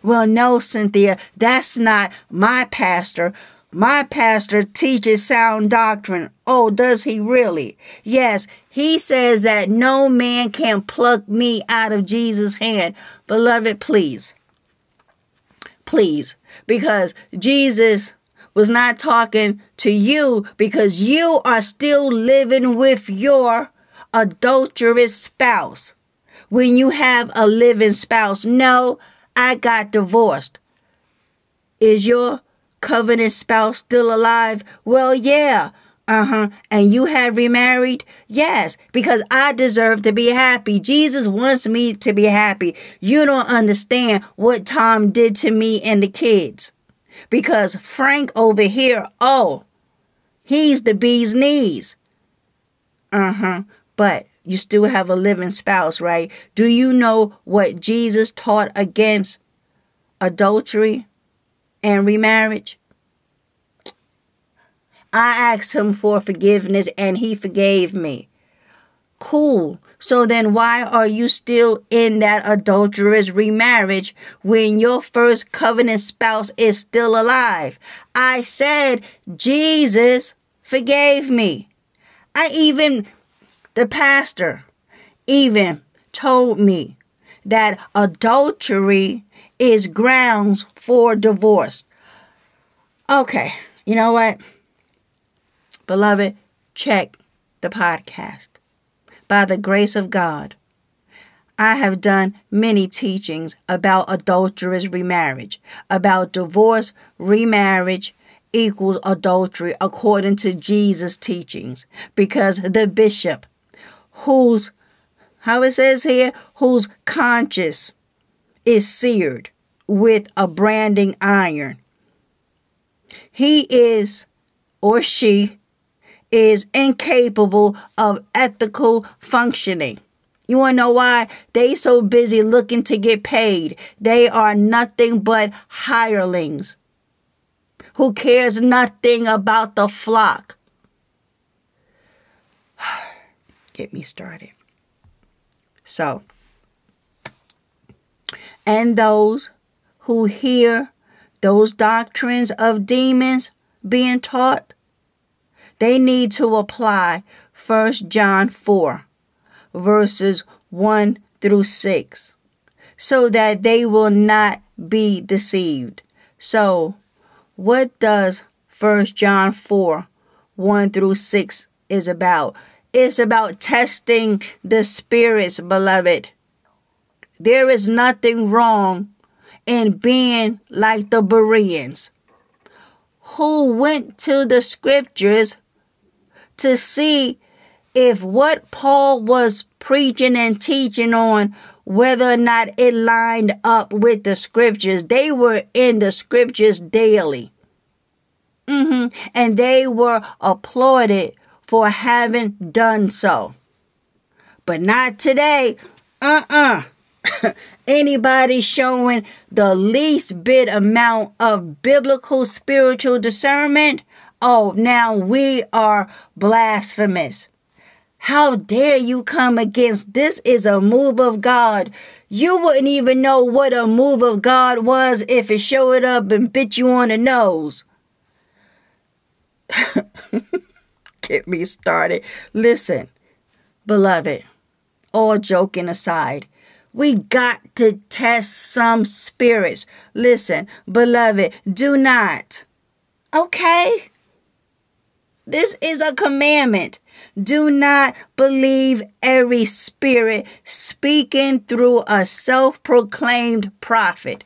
Well, no, Cynthia, that's not my pastor. My pastor teaches sound doctrine. Oh, does he really? Yes, he says that no man can pluck me out of Jesus' hand. Beloved, please, please, because Jesus was not talking to you because you are still living with your adulterous spouse. When you have a living spouse, no, I got divorced. Is your covenant spouse still alive? Well, yeah. Uh huh. And you have remarried? Yes, because I deserve to be happy. Jesus wants me to be happy. You don't understand what Tom did to me and the kids. Because Frank over here, oh, he's the bee's knees. Uh huh. But you still have a living spouse, right? Do you know what Jesus taught against adultery and remarriage? I asked him for forgiveness and he forgave me. Cool. So then why are you still in that adulterous remarriage when your first covenant spouse is still alive? I said Jesus forgave me. I even, the pastor even told me that adultery is grounds for divorce. Okay, you know what? Beloved, check the podcast. By the grace of God, I have done many teachings about adulterous remarriage, about divorce, remarriage equals adultery according to Jesus' teachings, because the bishop, whose, how it says here, whose conscience is seared with a branding iron, he is or she is incapable of ethical functioning. You want to know why? They so busy looking to get paid. They are nothing but hirelings who cares nothing about the flock. Get me started. So, and those who hear those doctrines of demons being taught, they need to apply 1 John 4, verses 1 through 6, so that they will not be deceived. So, what does 1 John 4, 1 through 6 is about? It's about testing the spirits, beloved. There is nothing wrong in being like the Bereans who went to the scriptures to see if what Paul was preaching and teaching on whether or not it lined up with the scriptures. They were in the scriptures daily. Mm-hmm. And they were applauded for having done so. But not today. Uh-uh. Anybody showing the least bit amount of biblical spiritual discernment, oh, now we are blasphemous. How dare you come against this is a move of God. You wouldn't even know what a move of God was if it showed up and bit you on the nose. Get me started. Listen, beloved, all joking aside, we got to test some spirits. Listen, beloved, do not. Okay? This is a commandment. Do not believe every spirit speaking through a self proclaimed prophet.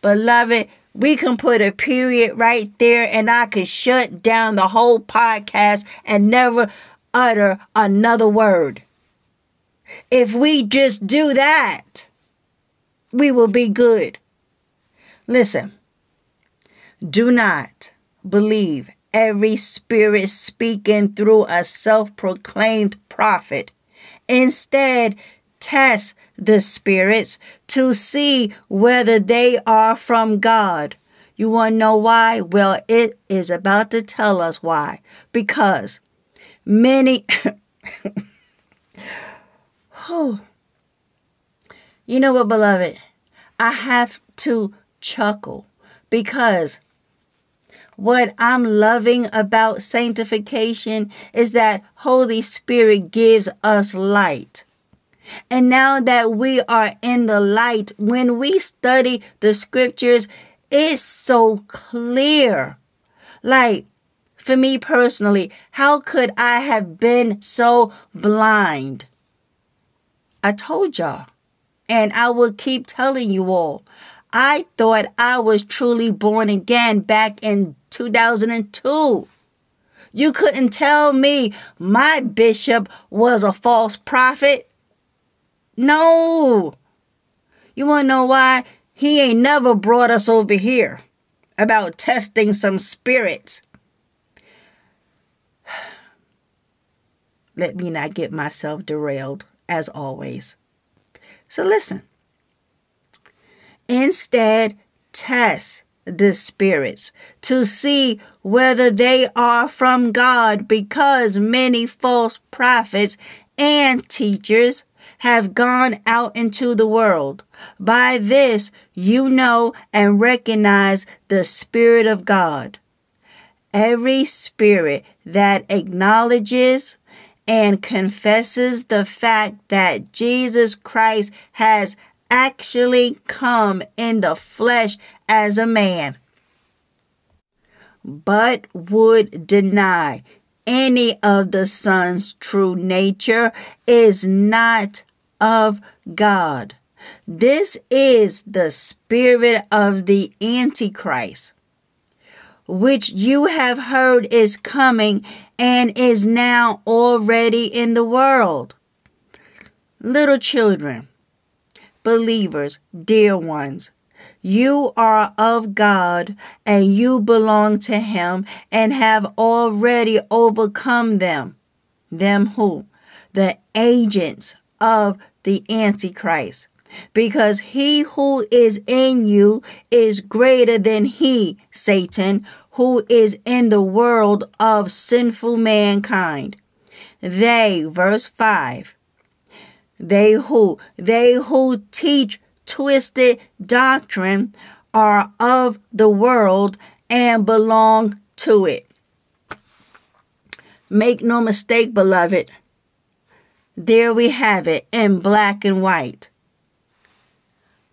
Beloved, we can put a period right there and I can shut down the whole podcast and never utter another word. If we just do that, we will be good. Listen, do not believe every spirit speaking through a self proclaimed prophet. Instead, test the spirits to see whether they are from God. You want to know why? Well, it is about to tell us why. Because many. Oh, you know what, beloved? I have to chuckle because what I'm loving about sanctification is that Holy Spirit gives us light. And now that we are in the light, when we study the scriptures, it's so clear. Like, for me personally, how could I have been so blind? I told y'all, and I will keep telling you all. I thought I was truly born again back in 2002. You couldn't tell me my bishop was a false prophet. No. You want to know why? He ain't never brought us over here about testing some spirits. Let me not get myself derailed as always. So listen. Instead, test the spirits to see whether they are from God because many false prophets and teachers have gone out into the world. By this you know and recognize the Spirit of God. Every spirit that acknowledges and confesses the fact that Jesus Christ has actually come in the flesh as a man, but would deny any of the Son's true nature is not of God. This is the spirit of the Antichrist which you have heard is coming and is now already in the world. Little children, believers, dear ones, you are of God and you belong to Him and have already overcome them. Them who? The agents of the Antichrist because he who is in you is greater than he, Satan, who is in the world of sinful mankind. They, verse 5, they who they who teach twisted doctrine are of the world and belong to it. Make no mistake, beloved. There we have it in black and white.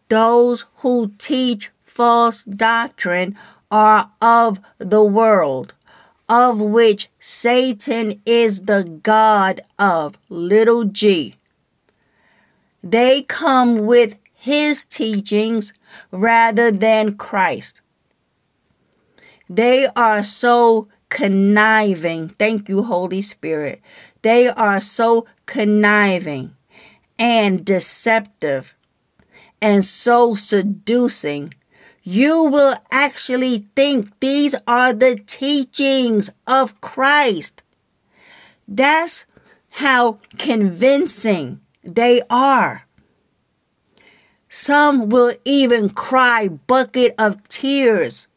Those who teach false doctrine are of the world, of which Satan is the God of little g. They come with his teachings rather than Christ. They are so conniving. Thank you, Holy Spirit. They are so conniving and deceptive and so seducing. You will actually think these are the teachings of Christ. That's how convincing they are. Some will even cry bucket of tears.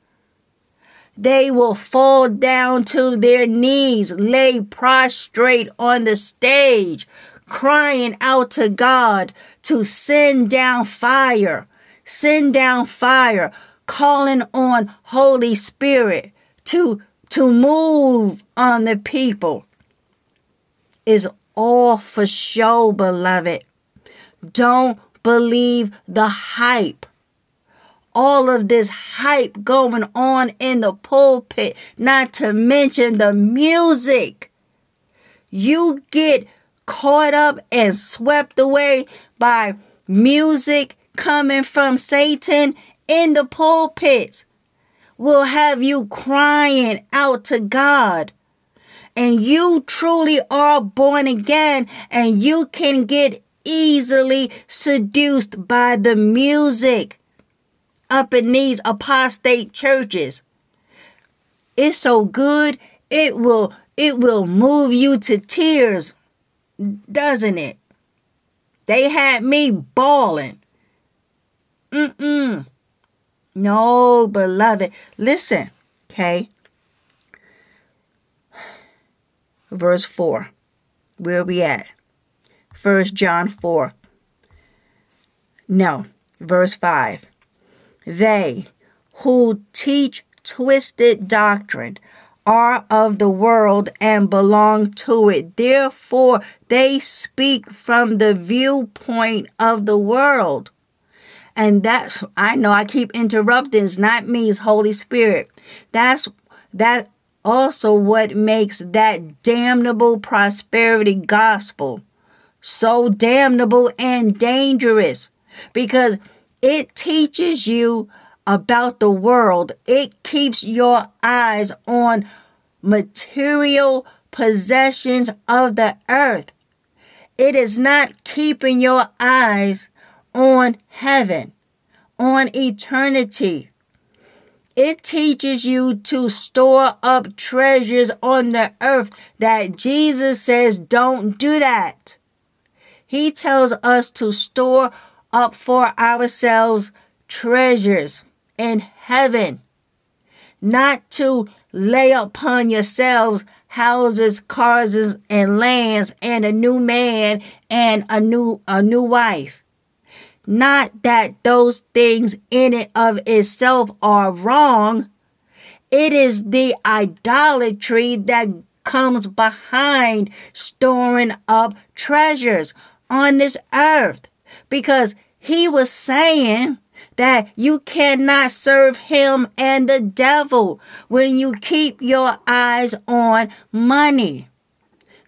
They will fall down to their knees, lay prostrate on the stage, crying out to God to send down fire, send down fire, calling on Holy Spirit to, to move on the people is all for show, beloved. Don't believe the hype. All of this hype going on in the pulpit, not to mention the music. You get caught up and swept away by music coming from Satan in the pulpit will have you crying out to God. And you truly are born again and you can get easily seduced by the music up in these apostate churches. It's so good, it will it will move you to tears, doesn't it? They had me bawling. Mm-mm. No, beloved. Listen, okay? Verse 4. Where we at? First John 4. No, verse 5. They who teach twisted doctrine are of the world and belong to it. Therefore, they speak from the viewpoint of the world. And that's, I know I keep interrupting. It's not me, it's Holy Spirit. That's, that also what makes that damnable prosperity gospel so damnable and dangerous because it teaches you about the world. It keeps your eyes on material possessions of the earth. It is not keeping your eyes on heaven, on eternity. It teaches you to store up treasures on the earth that Jesus says don't do that. He tells us to store up for ourselves treasures in heaven, not to lay upon yourselves houses, cars, and lands, and a new man and a new a new wife. Not that those things in it of itself are wrong. It is the idolatry that comes behind storing up treasures on this earth because he was saying that you cannot serve him and the devil when you keep your eyes on money.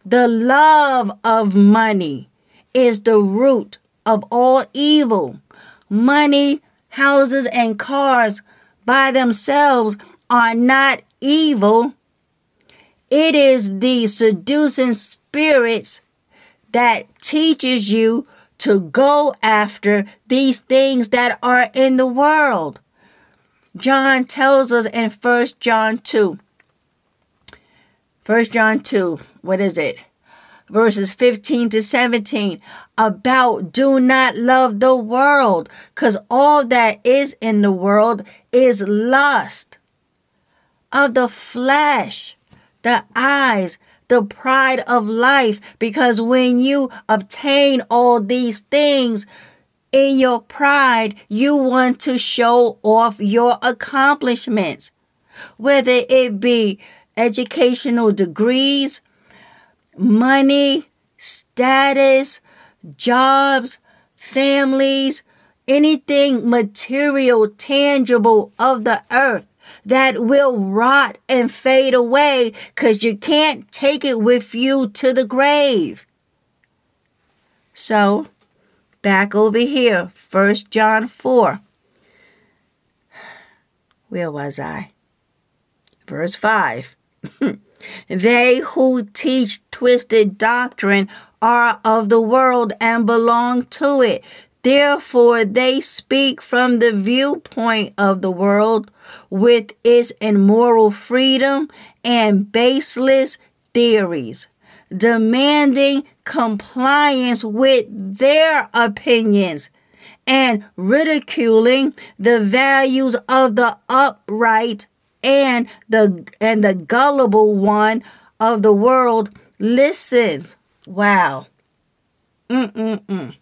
The love of money is the root of all evil. Money, houses, and cars by themselves are not evil. It is the seducing spirits that teaches you to go after these things that are in the world. John tells us in 1 John 2. 1 John 2, what is it? Verses 15 to 17 about do not love the world because all that is in the world is lust of the flesh, the eyes, the pride of life because when you obtain all these things, in your pride, you want to show off your accomplishments, whether it be educational degrees, money, status, jobs, families, anything material, tangible of the earth that will rot and fade away because you can't take it with you to the grave. So, back over here, First John 4. Where was I? Verse 5. they who teach twisted doctrine are of the world and belong to it. Therefore, they speak from the viewpoint of the world with its immoral freedom and baseless theories, demanding compliance with their opinions and ridiculing the values of the upright and the and the gullible one of the world. Listens. Wow. Mm-mm-mm.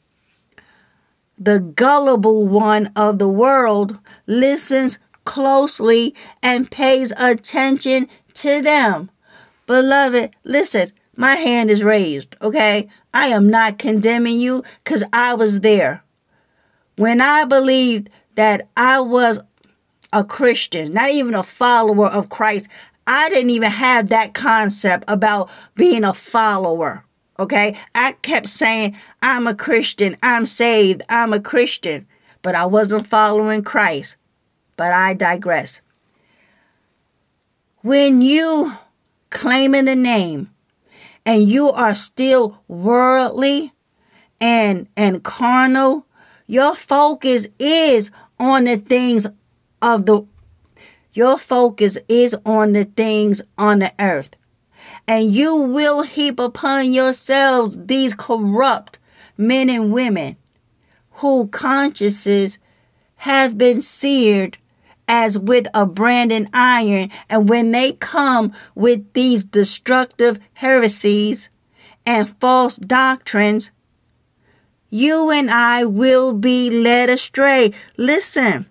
the gullible one of the world listens closely and pays attention to them beloved listen my hand is raised, okay? I am not condemning you because I was there. When I believed that I was a Christian, not even a follower of Christ, I didn't even have that concept about being a follower. Okay. I kept saying, I'm a Christian. I'm saved. I'm a Christian. But I wasn't following Christ. But I digress. When you claim in the name and you are still worldly and and carnal, your focus is on the things of the your focus is on the things on the earth. And you will heap upon yourselves these corrupt men and women whose consciences have been seared as with a branding iron. And when they come with these destructive heresies and false doctrines, you and I will be led astray. Listen,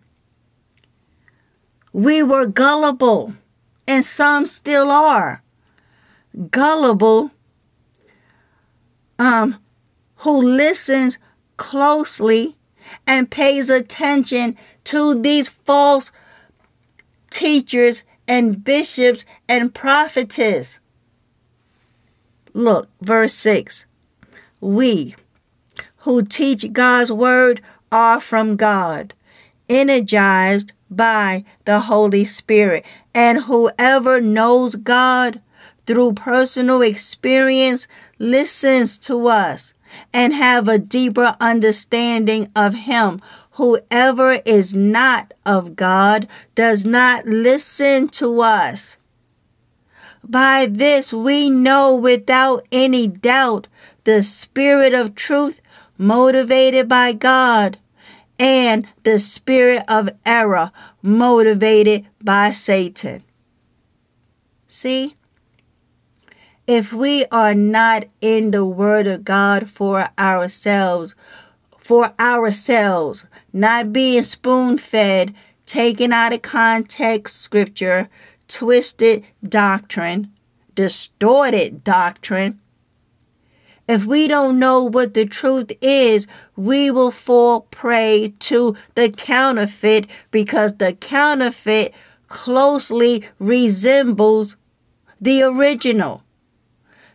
we were gullible, and some still are. Gullible, um, who listens closely and pays attention to these false teachers and bishops and prophetess. Look, verse 6. We who teach God's word are from God, energized by the Holy Spirit. And whoever knows God through personal experience listens to us and have a deeper understanding of him Whoever is not of God does not listen to us. By this we know without any doubt the spirit of truth motivated by God and the spirit of error motivated by Satan. See? If we are not in the Word of God for ourselves, for ourselves, not being spoon fed, taken out of context scripture, twisted doctrine, distorted doctrine. If we don't know what the truth is, we will fall prey to the counterfeit because the counterfeit closely resembles the original.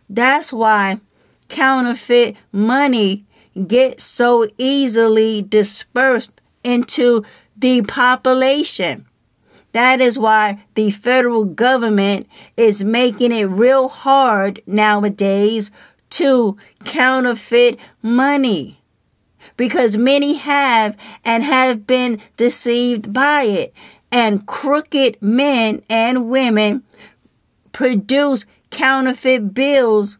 That's why counterfeit money get so easily dispersed into the population. That is why the federal government is making it real hard nowadays to counterfeit money because many have and have been deceived by it. And crooked men and women produce counterfeit bills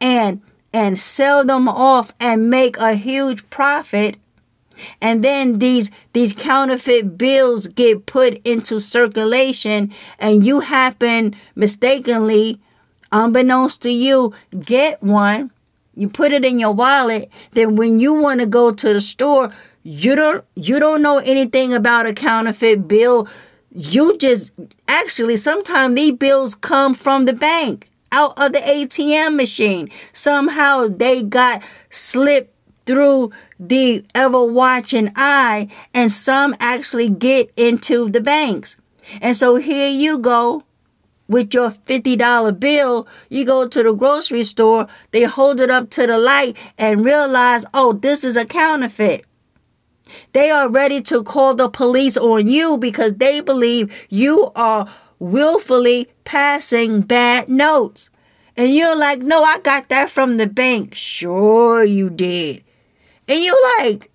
and and sell them off and make a huge profit and then these these counterfeit bills get put into circulation and you happen mistakenly unbeknownst to you, get one. You put it in your wallet. Then when you want to go to the store, you don't you don't know anything about a counterfeit bill. You just actually sometimes these bills come from the bank out of the ATM machine. Somehow they got slipped through the ever watching eye, and some actually get into the banks. And so here you go with your $50 bill. You go to the grocery store, they hold it up to the light and realize, oh, this is a counterfeit. They are ready to call the police on you because they believe you are willfully passing bad notes. And you're like, no, I got that from the bank. Sure, you did. And you're like,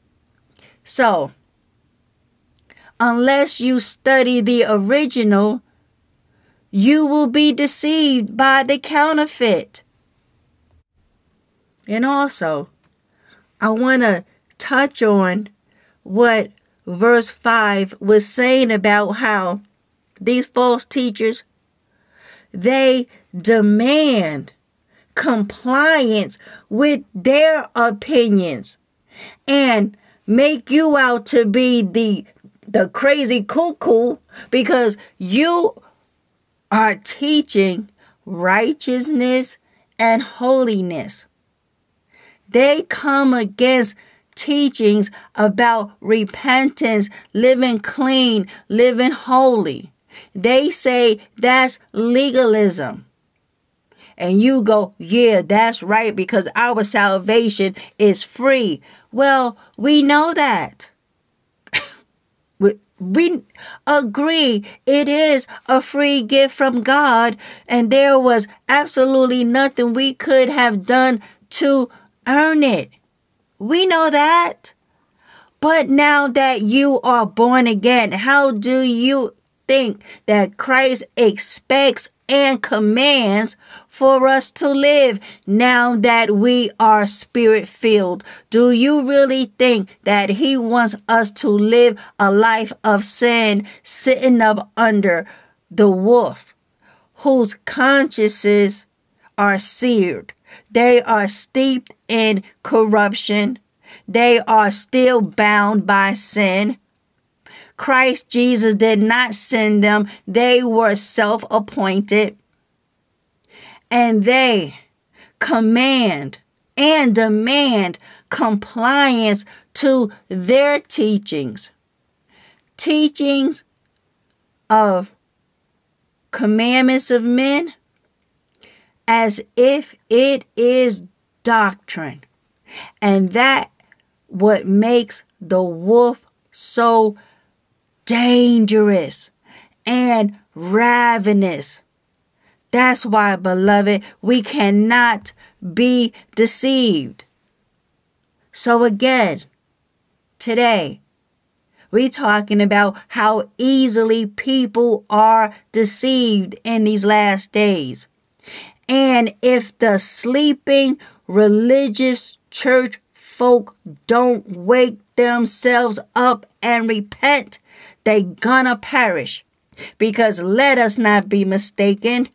so, unless you study the original, you will be deceived by the counterfeit. And also, I want to touch on what verse 5 was saying about how these false teachers they demand compliance with their opinions and make you out to be the the crazy cuckoo because you are teaching righteousness and holiness. They come against teachings about repentance, living clean, living holy. They say that's legalism. And you go, yeah, that's right, because our salvation is free. Well, we know that. we, we agree it is a free gift from God, and there was absolutely nothing we could have done to earn it. We know that. But now that you are born again, how do you think that Christ expects and commands for us to live now that we are spirit filled? Do you really think that He wants us to live a life of sin sitting up under the wolf whose consciences are seared? They are steeped in corruption. They are still bound by sin. Christ Jesus did not send them, they were self appointed. And they command and demand compliance to their teachings. Teachings of commandments of men as if it is doctrine. And that what makes the wolf so dangerous and ravenous. That's why, beloved, we cannot be deceived. So again, today, we're talking about how easily people are deceived in these last days. And if the sleeping religious church folk don't wake themselves up and repent, they gonna perish. Because let us not be mistaken,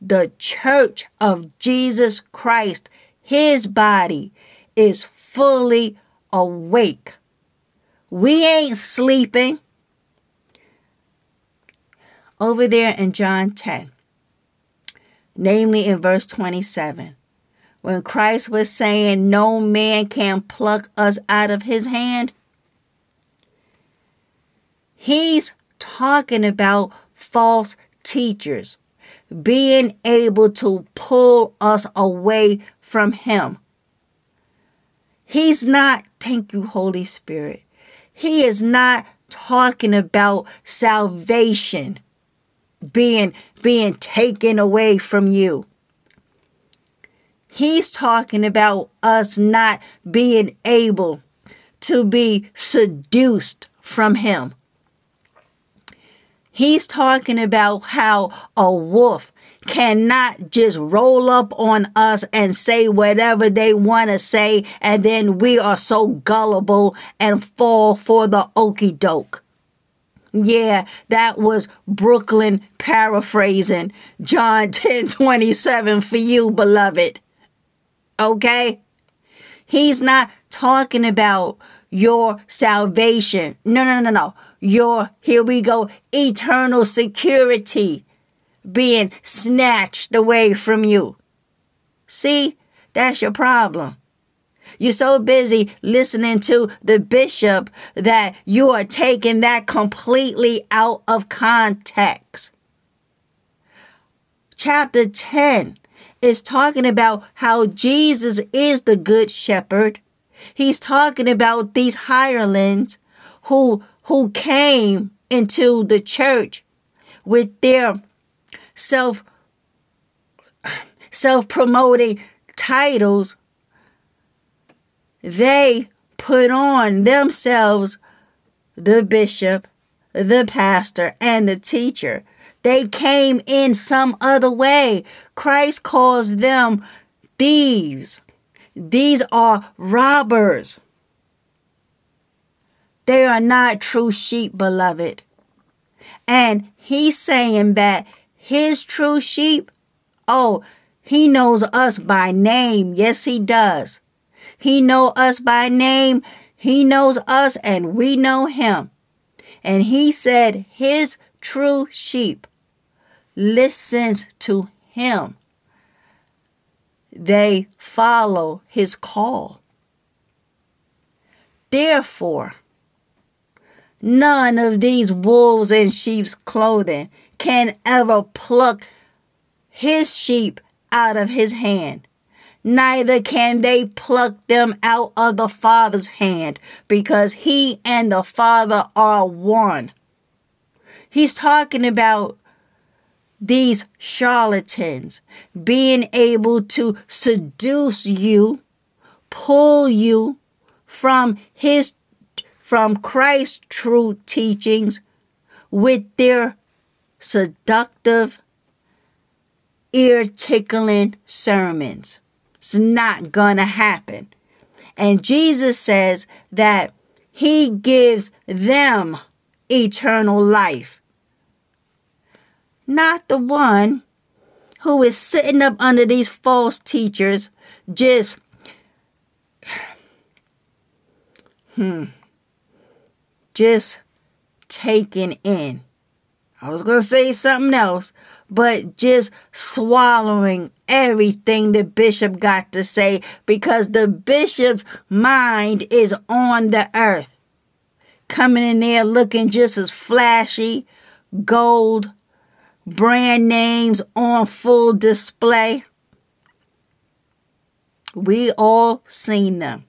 the church of Jesus Christ, his body, is fully awake. We ain't sleeping. Over there in John 10, namely in verse 27, when Christ was saying, No man can pluck us out of his hand, He's talking about false teachers being able to pull us away from Him. He's not, thank you, Holy Spirit. He is not talking about salvation being being taken away from you. He's talking about us not being able to be seduced from him. He's talking about how a wolf cannot just roll up on us and say whatever they want to say, and then we are so gullible and fall for the okey doke. Yeah, that was Brooklyn paraphrasing John 10 27 for you, beloved. Okay? He's not talking about your salvation. No, no, no, no. Your, here we go, eternal security being snatched away from you. See, that's your problem. You're so busy listening to the bishop that you are taking that completely out of context. Chapter 10 is talking about how Jesus is the good shepherd. He's talking about these hirelings who who came into the church with their self self-promoting titles they put on themselves the bishop, the pastor, and the teacher. They came in some other way. Christ calls them thieves. These are robbers. They are not true sheep, beloved. And he's saying that his true sheep, oh, he knows us by name. Yes, he does. He know us by name. He knows us and we know him. And he said his true sheep listens to him. They follow his call. Therefore, none of these wolves in sheep's clothing can ever pluck his sheep out of his hand neither can they pluck them out of the Father's hand, because he and the Father are one. He's talking about these charlatans being able to seduce you, pull you from his from Christ's true teachings with their seductive ear tickling sermons. It's not gonna happen. And Jesus says that he gives them eternal life. Not the one who is sitting up under these false teachers, just, hmm, just taking in. I was going to say something else, but just swallowing everything the bishop got to say because the bishop's mind is on the earth. Coming in there looking just as flashy, gold, brand names on full display. We all seen them.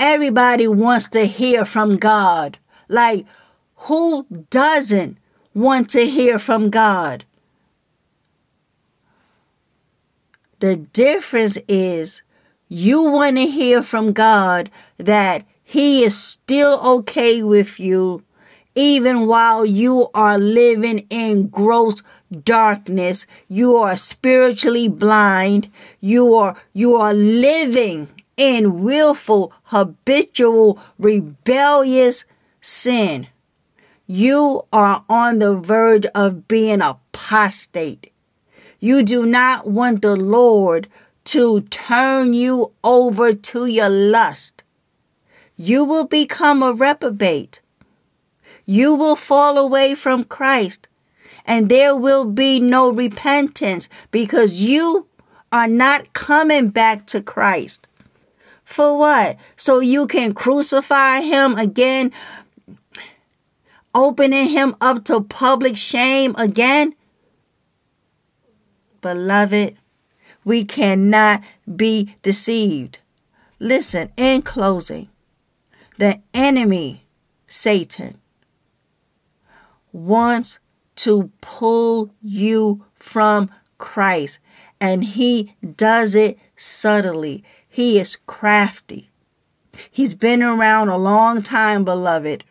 Everybody wants to hear from God. Like, who doesn't want to hear from God? The difference is you want to hear from God that He is still okay with you, even while you are living in gross darkness. You are spiritually blind. You are, you are living in willful, habitual, rebellious sin. You are on the verge of being apostate. You do not want the Lord to turn you over to your lust. You will become a reprobate. You will fall away from Christ and there will be no repentance because you are not coming back to Christ. For what? So you can crucify him again, opening him up to public shame again? Beloved, we cannot be deceived. Listen, in closing, the enemy, Satan, wants to pull you from Christ, and he does it subtly. He is crafty. He's been around a long time, beloved.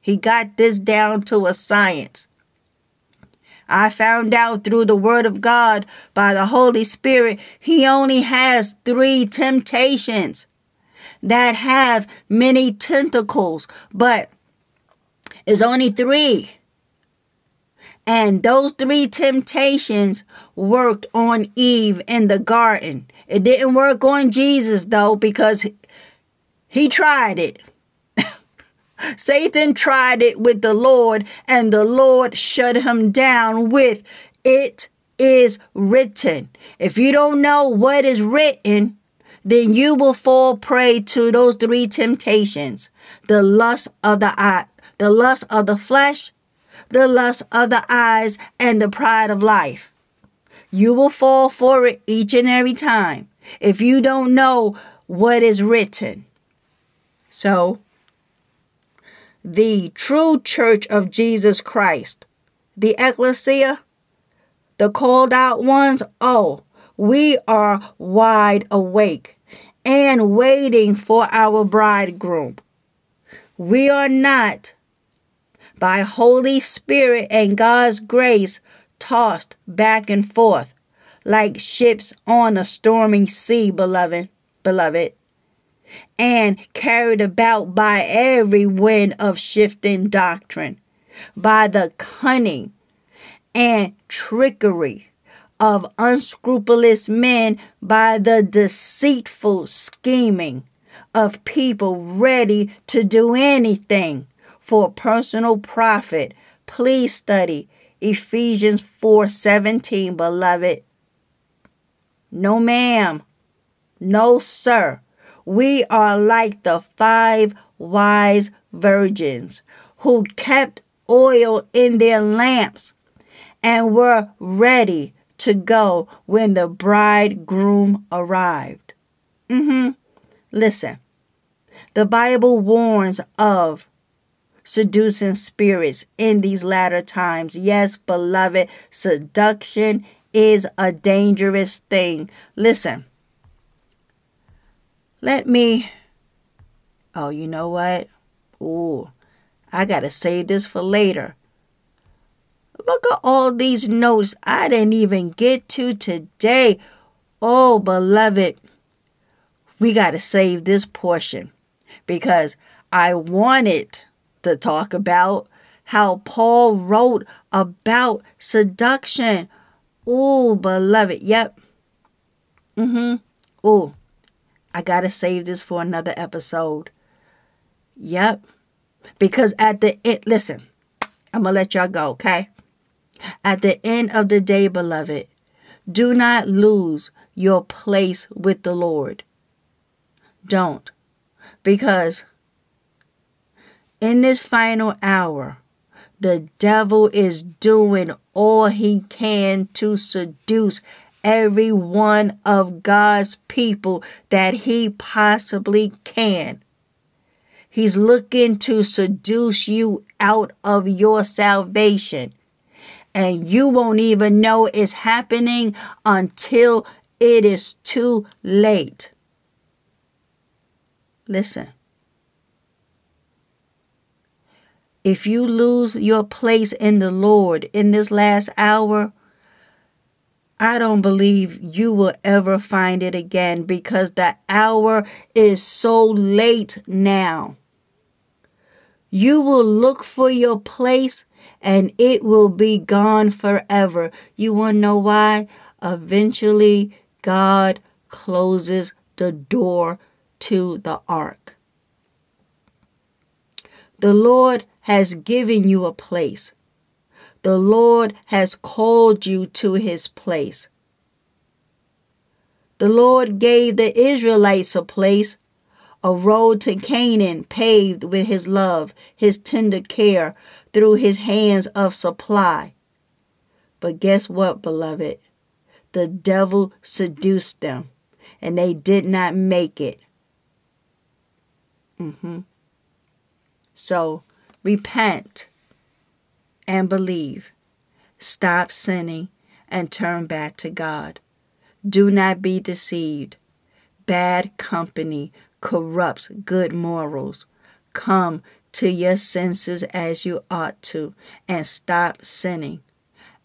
He got this down to a science. I found out through the Word of God by the Holy Spirit, He only has three temptations that have many tentacles, but It's only three. And those three temptations worked on Eve in the garden. It didn't work on Jesus, though, because he tried it. Satan tried it with the Lord, and the Lord shut him down with, It is written. If you don't know what is written, then you will fall prey to those three temptations the lust of the eye, the lust of the flesh, the lust of the eyes, and the pride of life. You will fall for it each and every time if you don't know what is written. So, the true church of Jesus Christ, the ecclesia, the called out ones, oh, we are wide awake and waiting for our bridegroom. We are not, by Holy Spirit and God's grace, tossed back and forth like ships on a stormy sea, beloved, beloved, and carried about by every wind of shifting doctrine, by the cunning and trickery of unscrupulous men by the deceitful scheming of people ready to do anything for personal profit. Please study Ephesians 4:17, beloved. No ma'am. No sir. We are like the five wise virgins who kept oil in their lamps and were ready to go when the bridegroom arrived. Mm-hmm. Listen, the Bible warns of seducing spirits in these latter times. Yes, beloved, seduction is a dangerous thing. Listen, let me. Oh, you know what? Ooh, I gotta save this for later. Look at all these notes I didn't even get to today. Oh, beloved, we got to save this portion because I wanted to talk about how Paul wrote about seduction. Oh, beloved. Yep. Mm-hmm. Oh, I got to save this for another episode. Yep. Because at the end, listen, I'm to let y'all go, okay? At the end of the day, beloved, do not lose your place with the Lord. Don't. Because in this final hour, the devil is doing all he can to seduce every one of God's people that he possibly can. He's looking to seduce you out of your salvation and you won't even know it's happening until it is too late. Listen. If you lose your place in the Lord in this last hour, I don't believe you will ever find it again because the hour is so late now. You will look for your place and it will be gone forever. You want to know why? Eventually, God closes the door to the ark. The Lord has given you a place. The Lord has called you to his place. The Lord gave the Israelites a place, a road to Canaan paved with his love, his tender care, through his hands of supply. But guess what, beloved? The devil seduced them, and they did not make it. Mm-hmm. So repent and believe. Stop sinning and turn back to God. Do not be deceived. Bad company corrupts good morals. Come to your senses as you ought to and stop sinning.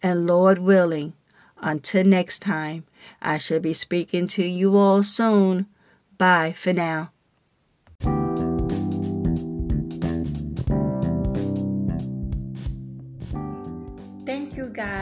And Lord willing, until next time, I shall be speaking to you all soon. Bye for now.